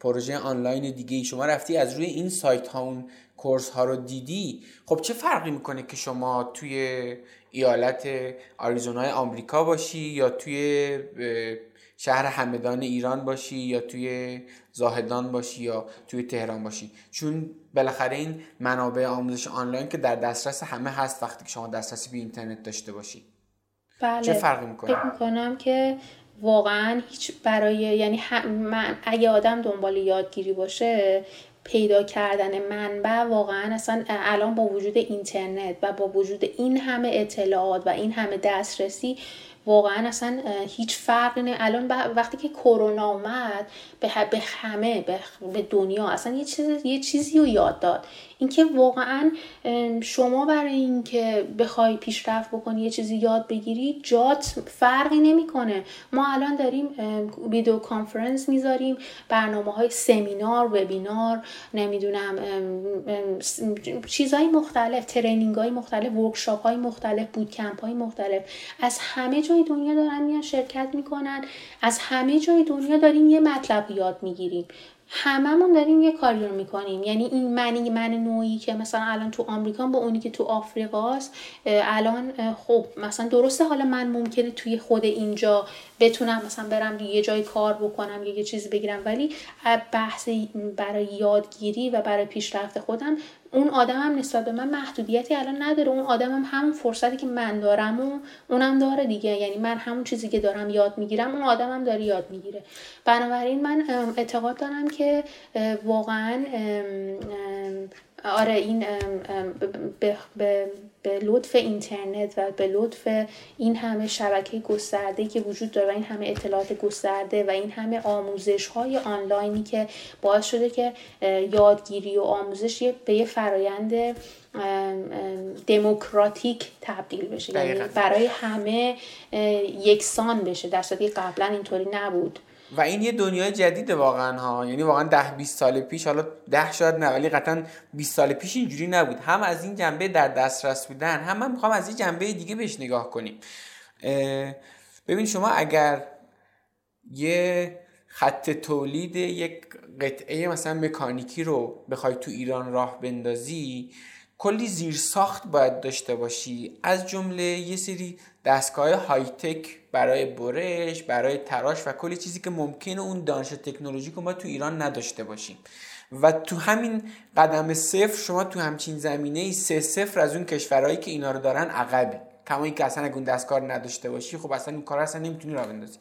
پروژه آنلاین دیگه ای شما رفتی از روی این سایت ها اون کورس ها رو دیدی خب چه فرقی می‌کنه که شما توی ایالت آریزونای آمریکا باشی یا توی شهر همدان ایران باشی یا توی زاهدان باشی یا توی تهران باشی. چون بالاخره این منابع آموزش آنلاین که در دسترس همه هست وقتی که شما دسترسی به اینترنت داشته باشی. بله. چه فرقی می‌کنه؟ فکر می‌کنم که واقعا هیچ برای یعنی من اگه آدم دنبال یادگیری باشه پیدا کردن منبع واقعا اصلا الان با وجود اینترنت و با وجود این همه اطلاعات و این همه دسترسی واقعا اصلا هیچ فرقی نه الان وقتی که کرونا اومد به همه به دنیا اصلا یه چیز یه چیزی رو یاد داد. اینکه واقعا شما برای اینکه بخوای پیشرفت بکنی یه چیزی یاد بگیری جات فرقی نمی‌کنه. ما الان داریم video conference می‌ذاریم برنامه های سمینار وبینار نمی‌دونم چیزهای مختلف training های مختلف workshop های مختلف bootcamp های مختلف. از همه جای دنیا دارن میان شرکت می‌کنن. از همه جای دنیا داریم یه مطلب یاد می‌گیریم. هممون داریم یه کاری رو می‌کنیم. یعنی این منی من نوعی که مثلا الان تو آمریکا با اونی که تو آفریقاست الان خب مثلا درسته حالا من ممکنه توی خود اینجا بتونم مثلا برم یه جای کار بکنم یا یه چیزی بگیرم ولی بحث برای یادگیری و برای پیشرفت خودم اون آدمم نسبت به من محدودیتی الان نداره. اون آدمم همون فرصتی که من دارم و اونم داره دیگه. یعنی من همون چیزی که دارم یاد می‌گیرم اون آدمم داره یاد می‌گیره. بنابراین من اعتقاد دارم که واقعا آره این به, به, به لطف اینترنت و به لطف این همه شبکه گسترده که وجود داره و این همه اطلاعات گسترده و این همه آموزش های آنلاینی که باعث شده که یادگیری و آموزش به یه فرایند دموکراتیک تبدیل بشه یعنی برای همه یکسان بشه در صورتی قبلا اینطوری نبود و این یه دنیای جدید واقعا ها. یعنی واقعا ده 20 سال پیش حالا ده شاید نه ولی قطعا 20 سال پیش اینجوری نبود. هم از این جنبه در دسترس بودن هم من می‌خوام از این جنبه دیگه بهش نگاه کنیم. ببین شما اگر یه خط تولید یک قطعه مثلا مکانیکی رو بخوای تو ایران راه بندازی کلی زیر ساخت باید داشته باشی. از جمله یه سری دستگاه های تک برای برش برای تراش و کلی چیزی که ممکنه اون دانش تکنولوژی که ما تو ایران نداشته باشیم. و تو همین قدم صفر شما تو همچین زمینه سه صفر از اون کشورهایی که اینا رو دارن عقبی. کما که اصلا اگه اون دستکار نداشته باشی خب اصلا این کار اصلا نمی‌تونی راه بندازی.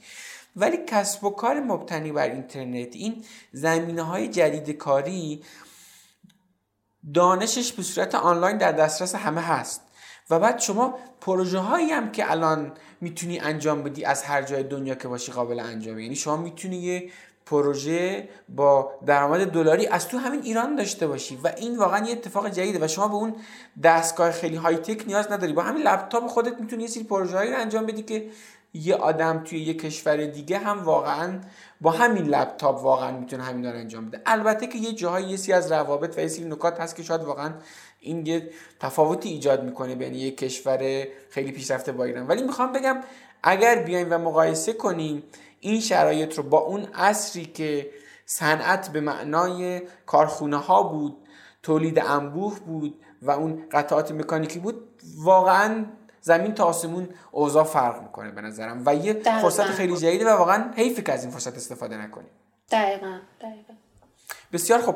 ولی کسب و کار مبتنی بر اینترنت این زمینه های جدید کاری دانشش به صورت آنلاین در دسترس همه هست. و بعد شما پروژه هایی هم که الان می‌تونی انجام بدی از هر جای دنیا که باشی قابل انجامه. یعنی شما می‌تونی یه پروژه با درآمد دلاری از تو همین ایران داشته باشی و این واقعا یه اتفاق جدیده و شما به اون دستگاه خیلی های تک نیاز نداری. با همین لپتاپ خودت می‌تونی یه سری پروژه هایی رو انجام بدی که یه آدم توی یه کشور دیگه هم واقعا با همین لپتاپ واقعا می‌تونه همین رو انجام بده. البته که یه جاهایی یه سری از روابط و یه سری نکات هست که شاید واقعا این یه تفاوتی ایجاد می‌کنه بین یک کشور خیلی پیشرفته با ایران. ولی می‌خوام بگم اگر بیایم و مقایسه کنیم این شرایط رو با اون عصری که صنعت به معنای کارخونه ها بود تولید انبوه بود و اون قطعات مکانیکی بود واقعا زمین تا آسمون اوضاع فرق می‌کنه به نظرم و یه فرصت خیلی جدیده و واقعا حیف که از این فرصت استفاده نکنیم. دقیقا دقیقا. بسیار خب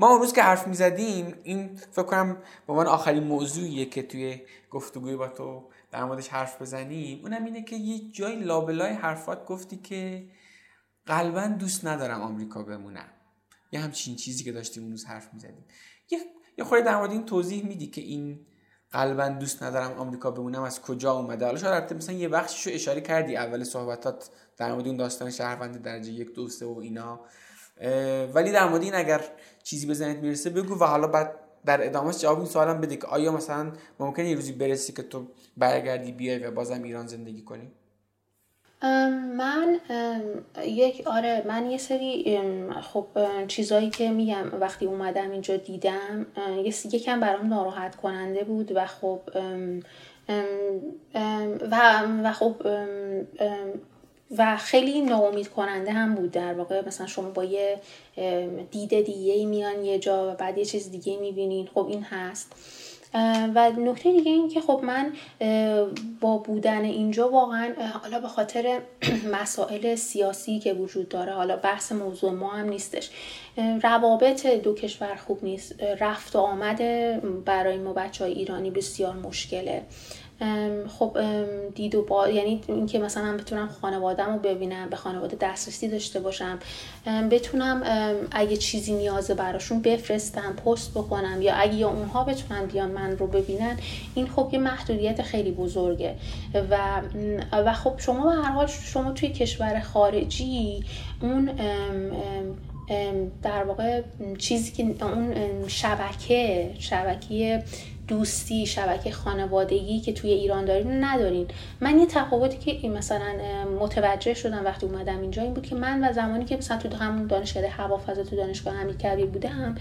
ما اون روز که حرف می‌زدیم این فکر کنم به عنوان آخرین موضوعیه که توی گفتگوی با تو در موردش حرف بزنیم اونم اینه که یه جای لابلای حرفات گفتی که قلبا دوست ندارم آمریکا بمونم. یه همچین چیزی که داشتیم اون روز حرف می‌زدیم. یه یه خورده در مورد این توضیح میدی که این قلبا دوست ندارم آمریکا بمونم از کجا اومده؟ حالا شاید مثلا یه بخشیشو اشاره کردی اول صحبتات در مورد اون داستان شهروند درجه یک دو سه و اینا. ولی در مورد این اگر چیزی به می‌رسه بگو و حالا بعد در ادامهش جواب این سوالم بده که آیا مثلا ممکنه یه روزی برسی که تو برگردی بیای و بازم ایران زندگی کنی؟ من یک آره من یه سری خب چیزایی که میگم وقتی اومدم اینجا دیدم یکم برام ناراحت کننده بود و خب و و خب و خیلی ناامید کننده هم بود در واقع. مثلا شما با یه دید دیگه میان یه جا و بعد یه چیز دیگه می‌بینین. خب این هست. و نکته دیگه این که خب من با بودن اینجا واقعا حالا به خاطر مسائل سیاسی که وجود داره حالا بحث موضوع ما هم نیستش. روابط دو کشور خوب نیست. رفت و آمد برای ما بچه های ایرانی بسیار مشکله. خب دید و با یعنی اینکه مثلا بتونم خانوادم رو ببینم به خانواده دسترسی داشته باشم بتونم اگه چیزی نیازه براشون بفرستم پست بکنم یا اگه یا اونها بتونن بیان من رو ببینن این خب یه محدودیت خیلی بزرگه. و و خب شما به هر حال شما توی کشور خارجی اون در واقع چیزی که اون شبکه شبکه دوستی شبکه خانوادگی که توی ایران دارین ندارین. من یه تفاوتی که مثلا متوجه شدم وقتی اومدم اینجا این بود که من و زمانی که مثلا تو همون دانشگاه هوافضا تو دانشگاه امیرکبیر بودم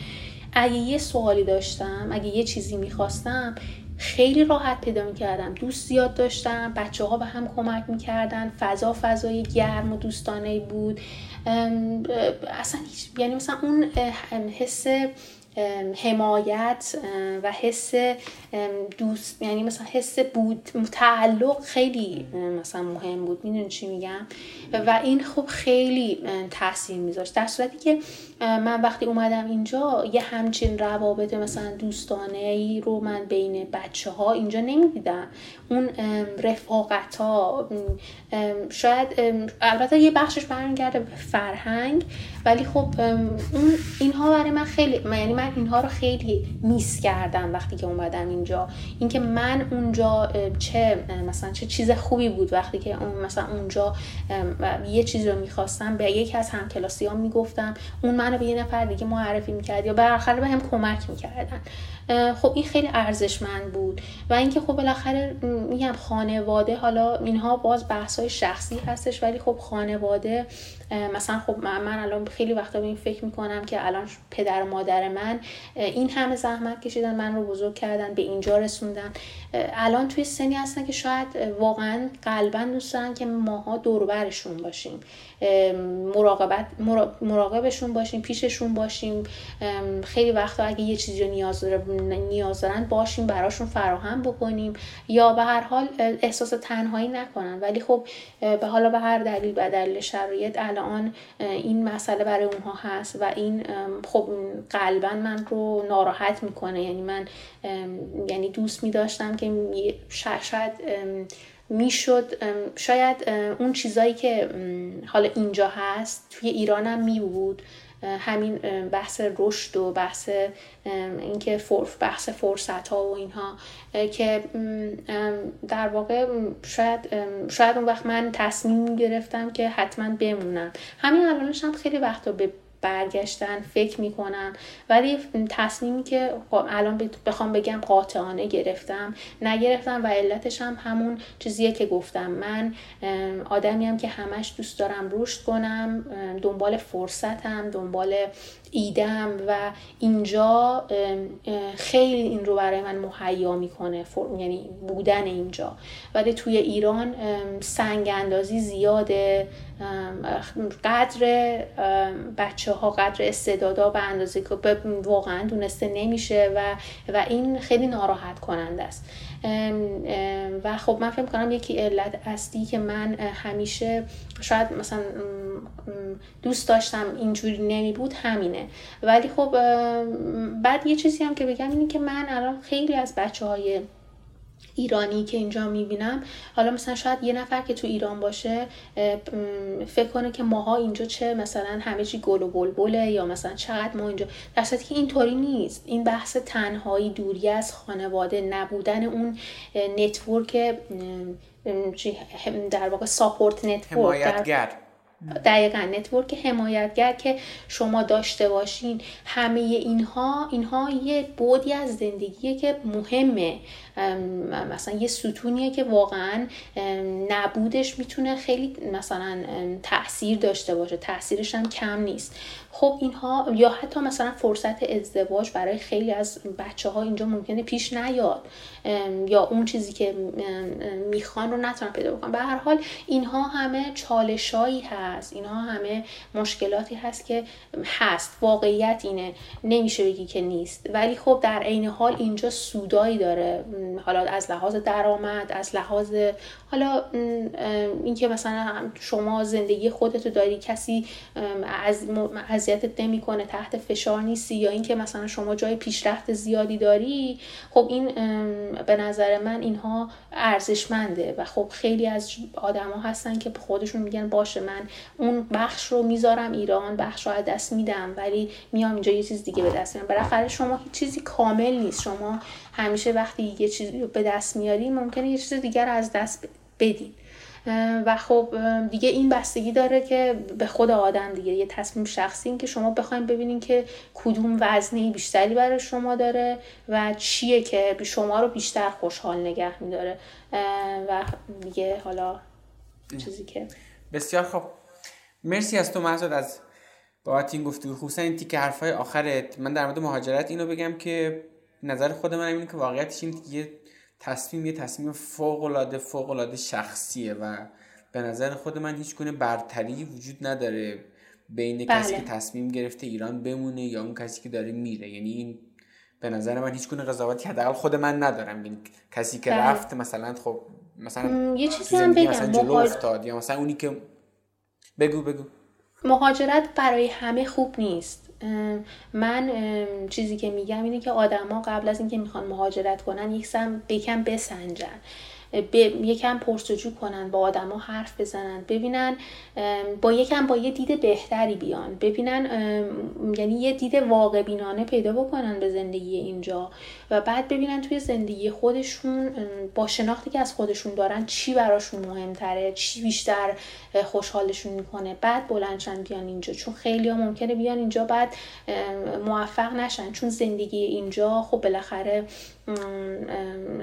اگه یه سوالی داشتم اگه یه چیزی می‌خواستم خیلی راحت پیدا می‌کردم. دوست زیاد داشتم بچه ها به هم کمک می‌کردن فضا فضای گرم و دوستانه بود. اصلا یعنی مثلا اون حس حمایت و حس دوست یعنی مثلا حس بود تعلق خیلی مثلا مهم بود. می‌دونی چی میگم؟ و این خب خیلی تاثیر میذاشت. در صورتی که من وقتی اومدم اینجا یه همچین روابط مثلا دوستانه ای رو من بین بچه ها اینجا نمی‌دیدم. اون رفاقت ها شاید البته یه بخشش برمیگرده به فرهنگ. ولی خب اون اینها برای من خیلی یعنی من اینها رو خیلی میس کردم وقتی که اومدم اینجا. اینکه من اونجا چه مثلا چه چیز خوبی بود وقتی که اون مثلا اونجا یه چیزی رو می‌خواستم به یکی از همکلاسی ها می‌گفتم اون منو به یه نفر دیگه معرفی می‌کرد یا بالاخره به هم کمک می‌کردن. خب این خیلی ارزشمند بود. و اینکه خب بالاخره میگم خانواده حالا اینها باز بحث های شخصی هستش ولی خب خانواده مثلا خب من الان خیلی وقتا به این فکر می‌کنم که الان پدر و مادر من این همه زحمت کشیدن من رو بزرگ کردن به اینجا رسوندن. الان توی سنی هستن که شاید واقعا قلبا دوست دارن که ماها دوربرشون باشیم. مراقبت مراقبشون باشیم پیششون باشیم خیلی وقتا اگه یه چیزی رو نیاز, نیاز دارن باشیم براشون فراهم بکنیم. یا به هر حال احساس تنهایی نکنن. ولی خب به حالا به هر دلیل به دلیل شرایط الان این مسئله برای اونها هست و این خب قلبا من رو ناراحت می‌کنه. یعنی من یعنی دوست میداشتم که شاید می‌شد شاید اون چیزایی که حالا اینجا هست توی ایرانم می بود همین بحث رشد و بحث اینکه بحث فرصت ها و اینها که در واقع شاید شاید اون وقت من تصمیم گرفتم که حتما بمونم. همین الانش هم خیلی وقتا به برگشتن فکر می‌کنن. ولی تصمیمی که الان بخوام بگم قاطعانه گرفتم نگرفتم و علتش هم همون چیزیه که گفتم. من آدمیم که همش دوست دارم رشد کنم دنبال فرصتم دنبال ایدم و اینجا خیلی این رو برای من مهیا می‌کنه یعنی بودن اینجا. ولی توی ایران سنگ اندازی زیاده. قدر بچه ها قدر استعدادا به اندازه که واقعا دونسته نمیشه و و این خیلی ناراحت کننده است. و خب من فکر کنم یکی علت اصلی که من همیشه شاید مثلا دوست داشتم اینجوری نمی بود همینه. ولی خب بعد یه چیزی هم که بگم اینه که من الان خیلی از بچه های ایرانی که اینجا می‌بینم. حالا مثلا شاید یه نفر که تو ایران باشه فکر کنه که ماها اینجا چه مثلا همه چی گل و بلبله یا مثلا چقدر ما اینجا. در که اینطوری نیست. این بحث تنهایی دوری از خانواده نبودن اون network در واقع support network دقیقا نتورک حمایتگر که شما داشته باشین. همه اینها اینها یه بودی از زندگیه که مهمه. مثلا یه ستونیه که واقعا نبودش می‌تونه خیلی مثلا تاثیر داشته باشه. تاثیرش هم کم نیست. خب اینها یا حتی مثلا فرصت ازدواج برای خیلی از بچه ها اینجا ممکنه پیش نیاد. یا اون چیزی که می‌خوان رو نتونن پیدا بکنن. به هر حال اینها همه چالشایی هست. اینها همه مشکلاتی هست که هست. واقعیت اینه. نمیشه بگی که نیست. ولی خب در عین حال اینجا سودایی داره. حالا از لحاظ درآمد از لحاظ حالا اینکه مثلا شما زندگی خودتو داری کسی از اذیتت نمی‌کنه تحت فشار نیستی یا اینکه مثلا شما جای پیشرفت زیادی داری خب این به نظر من اینها ارزشمنده و خب خیلی از آدما هستن که خودشون میگن باشه من اون بخش رو می‌ذارم ایران بخش رو از دست میدم ولی میام اینجا یه چیز دیگه به دست میارم بالاخره شما هیچ چیزی کامل نیست. شما همیشه وقتی یه چیزی رو به دست میاری ممکنه یه چیز دیگر از دست بدین. و خب دیگه این بستگی داره که به خود آدم دیگه. یه تصمیم شخصی این که شما بخواید ببینین که کدوم وزنی بیشتری برای شما داره و چیه که شما رو بیشتر خوشحال نگه میداره. و دیگه حالا چیزی که بسیار خب مرسی از تو محضاد از بابت این گفتگو. خصوصا این تیکه حرفای آخرت. من در مورد مهاجرت اینو بگم که نظر خود من اینه که واقعیتش این یه تصمیم یه تصمیم فوق العاده فوق العاده شخصیه و به نظر خود من هیچ گونه برتری وجود نداره بین بله. کسی که تصمیم گرفته ایران بمونه یا اون کسی که داره میره. یعنی این به نظر من هیچ گونه قضاوتی حداقل خود من ندارم. این کسی که بله. رفت مثلا خب مثلا یه چیزی هم بگم. مثلا جلو افتاد یا مثلا اونی که بگو بگو. مهاجرت برای همه خوب نیست. من چیزی که میگم اینه که آدما قبل از اینکه می‌خوان مهاجرت کنن یک سم بکم بسنجن. یکم پرسجو کنن با آدما حرف بزنن ببینن با یکم با یه دید بهتری بیان. ببینن یعنی یه دید واقع بینانه پیدا بکنن به زندگی اینجا. و بعد ببینن توی زندگی خودشون با شناختی که از خودشون دارن چی براشون مهمتره چی بیشتر خوشحالشون می‌کنه. بعد بلندشن بیان اینجا. چون خیلی ها ممکنه بیان اینجا بعد موفق نشن. چون زندگی اینجا خب بالاخره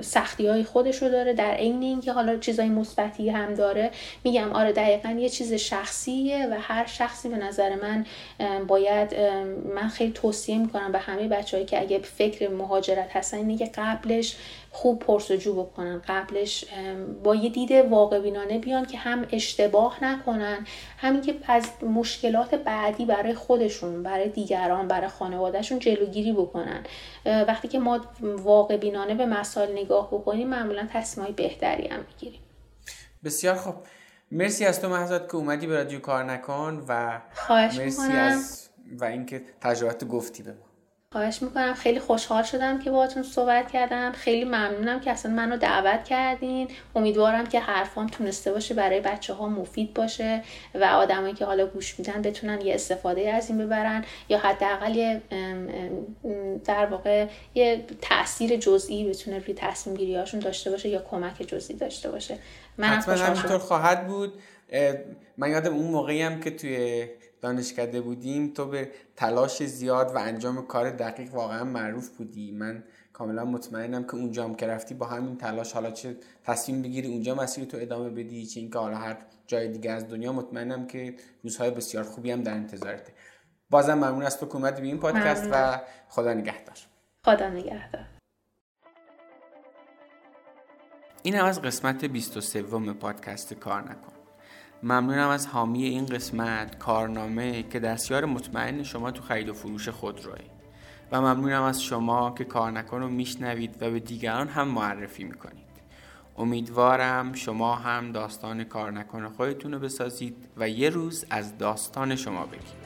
سختی های خودش رو داره. در عین اینکه حالا چیزای مثبتی هم داره. میگم آره دقیقا یه چیز شخصیه و هر شخصی به نظر من باید من خیلی توصیه می‌کنم به همه بچههایی که اگه فکر مهاجرت هستن اینه که قبلش خوب پرسجو بکنن قبلش با یه دید واقع بینانه بیان که هم اشتباه نکنن همین که از مشکلات بعدی برای خودشون برای دیگران برای خانوادهشون جلوگیری بکنن. وقتی که ما واقع بینانه به مسائل نگاه بکنیم معمولا تصمیمای بهتری هم می‌گیریم. بسیار خوب. مرسی از تو محضات که اومدی به رادیو کار نکن و خواهش مرسی از و اینکه تجربت گفتی به ما. خواهش می‌کنم. خیلی خوشحال شدم که باهاتون صحبت کردم. خیلی ممنونم که اصلا منو دعوت کردین. امیدوارم که حرفام تونسته باشه برای بچه ها مفید باشه و آدمایی که حالا گوش میدن بتونن یه استفاده از این ببرن یا حداقل یه در واقع یه تاثیر جزئی بتونه روی تصمیم گیری هاشون داشته باشه یا کمک جزئی داشته باشه. من حتما همینطور خواهد بود. من یادم اون موقعی هم که توی دانشکده بودیم تو به تلاش زیاد و انجام کار دقیق واقعا معروف بودی. من کاملا مطمئنم که اونجا هم که رفتی با همین تلاش حالا چه تصمیم بگیری اونجا مسیر تو ادامه بدی. چه اینکه حالا هر جای دیگه از دنیا مطمئنم که روزهای بسیار خوبی هم در انتظارته. بازم ممنون از تو که اومدی به این پادکست و خدا نگهدار. خدا نگهدار. این هم از قسمت 23 پادکست کار نکن. ممنونم از حامی این قسمت کارنامه که دستیار مطمئن شما تو خرید و فروش خودروه و ممنونم از شما که کار نکن رو میشنوید و به دیگران هم معرفی می‌کنید. امیدوارم شما هم داستان کار نکن خودتون رو بسازید و یه روز از داستان شما بگید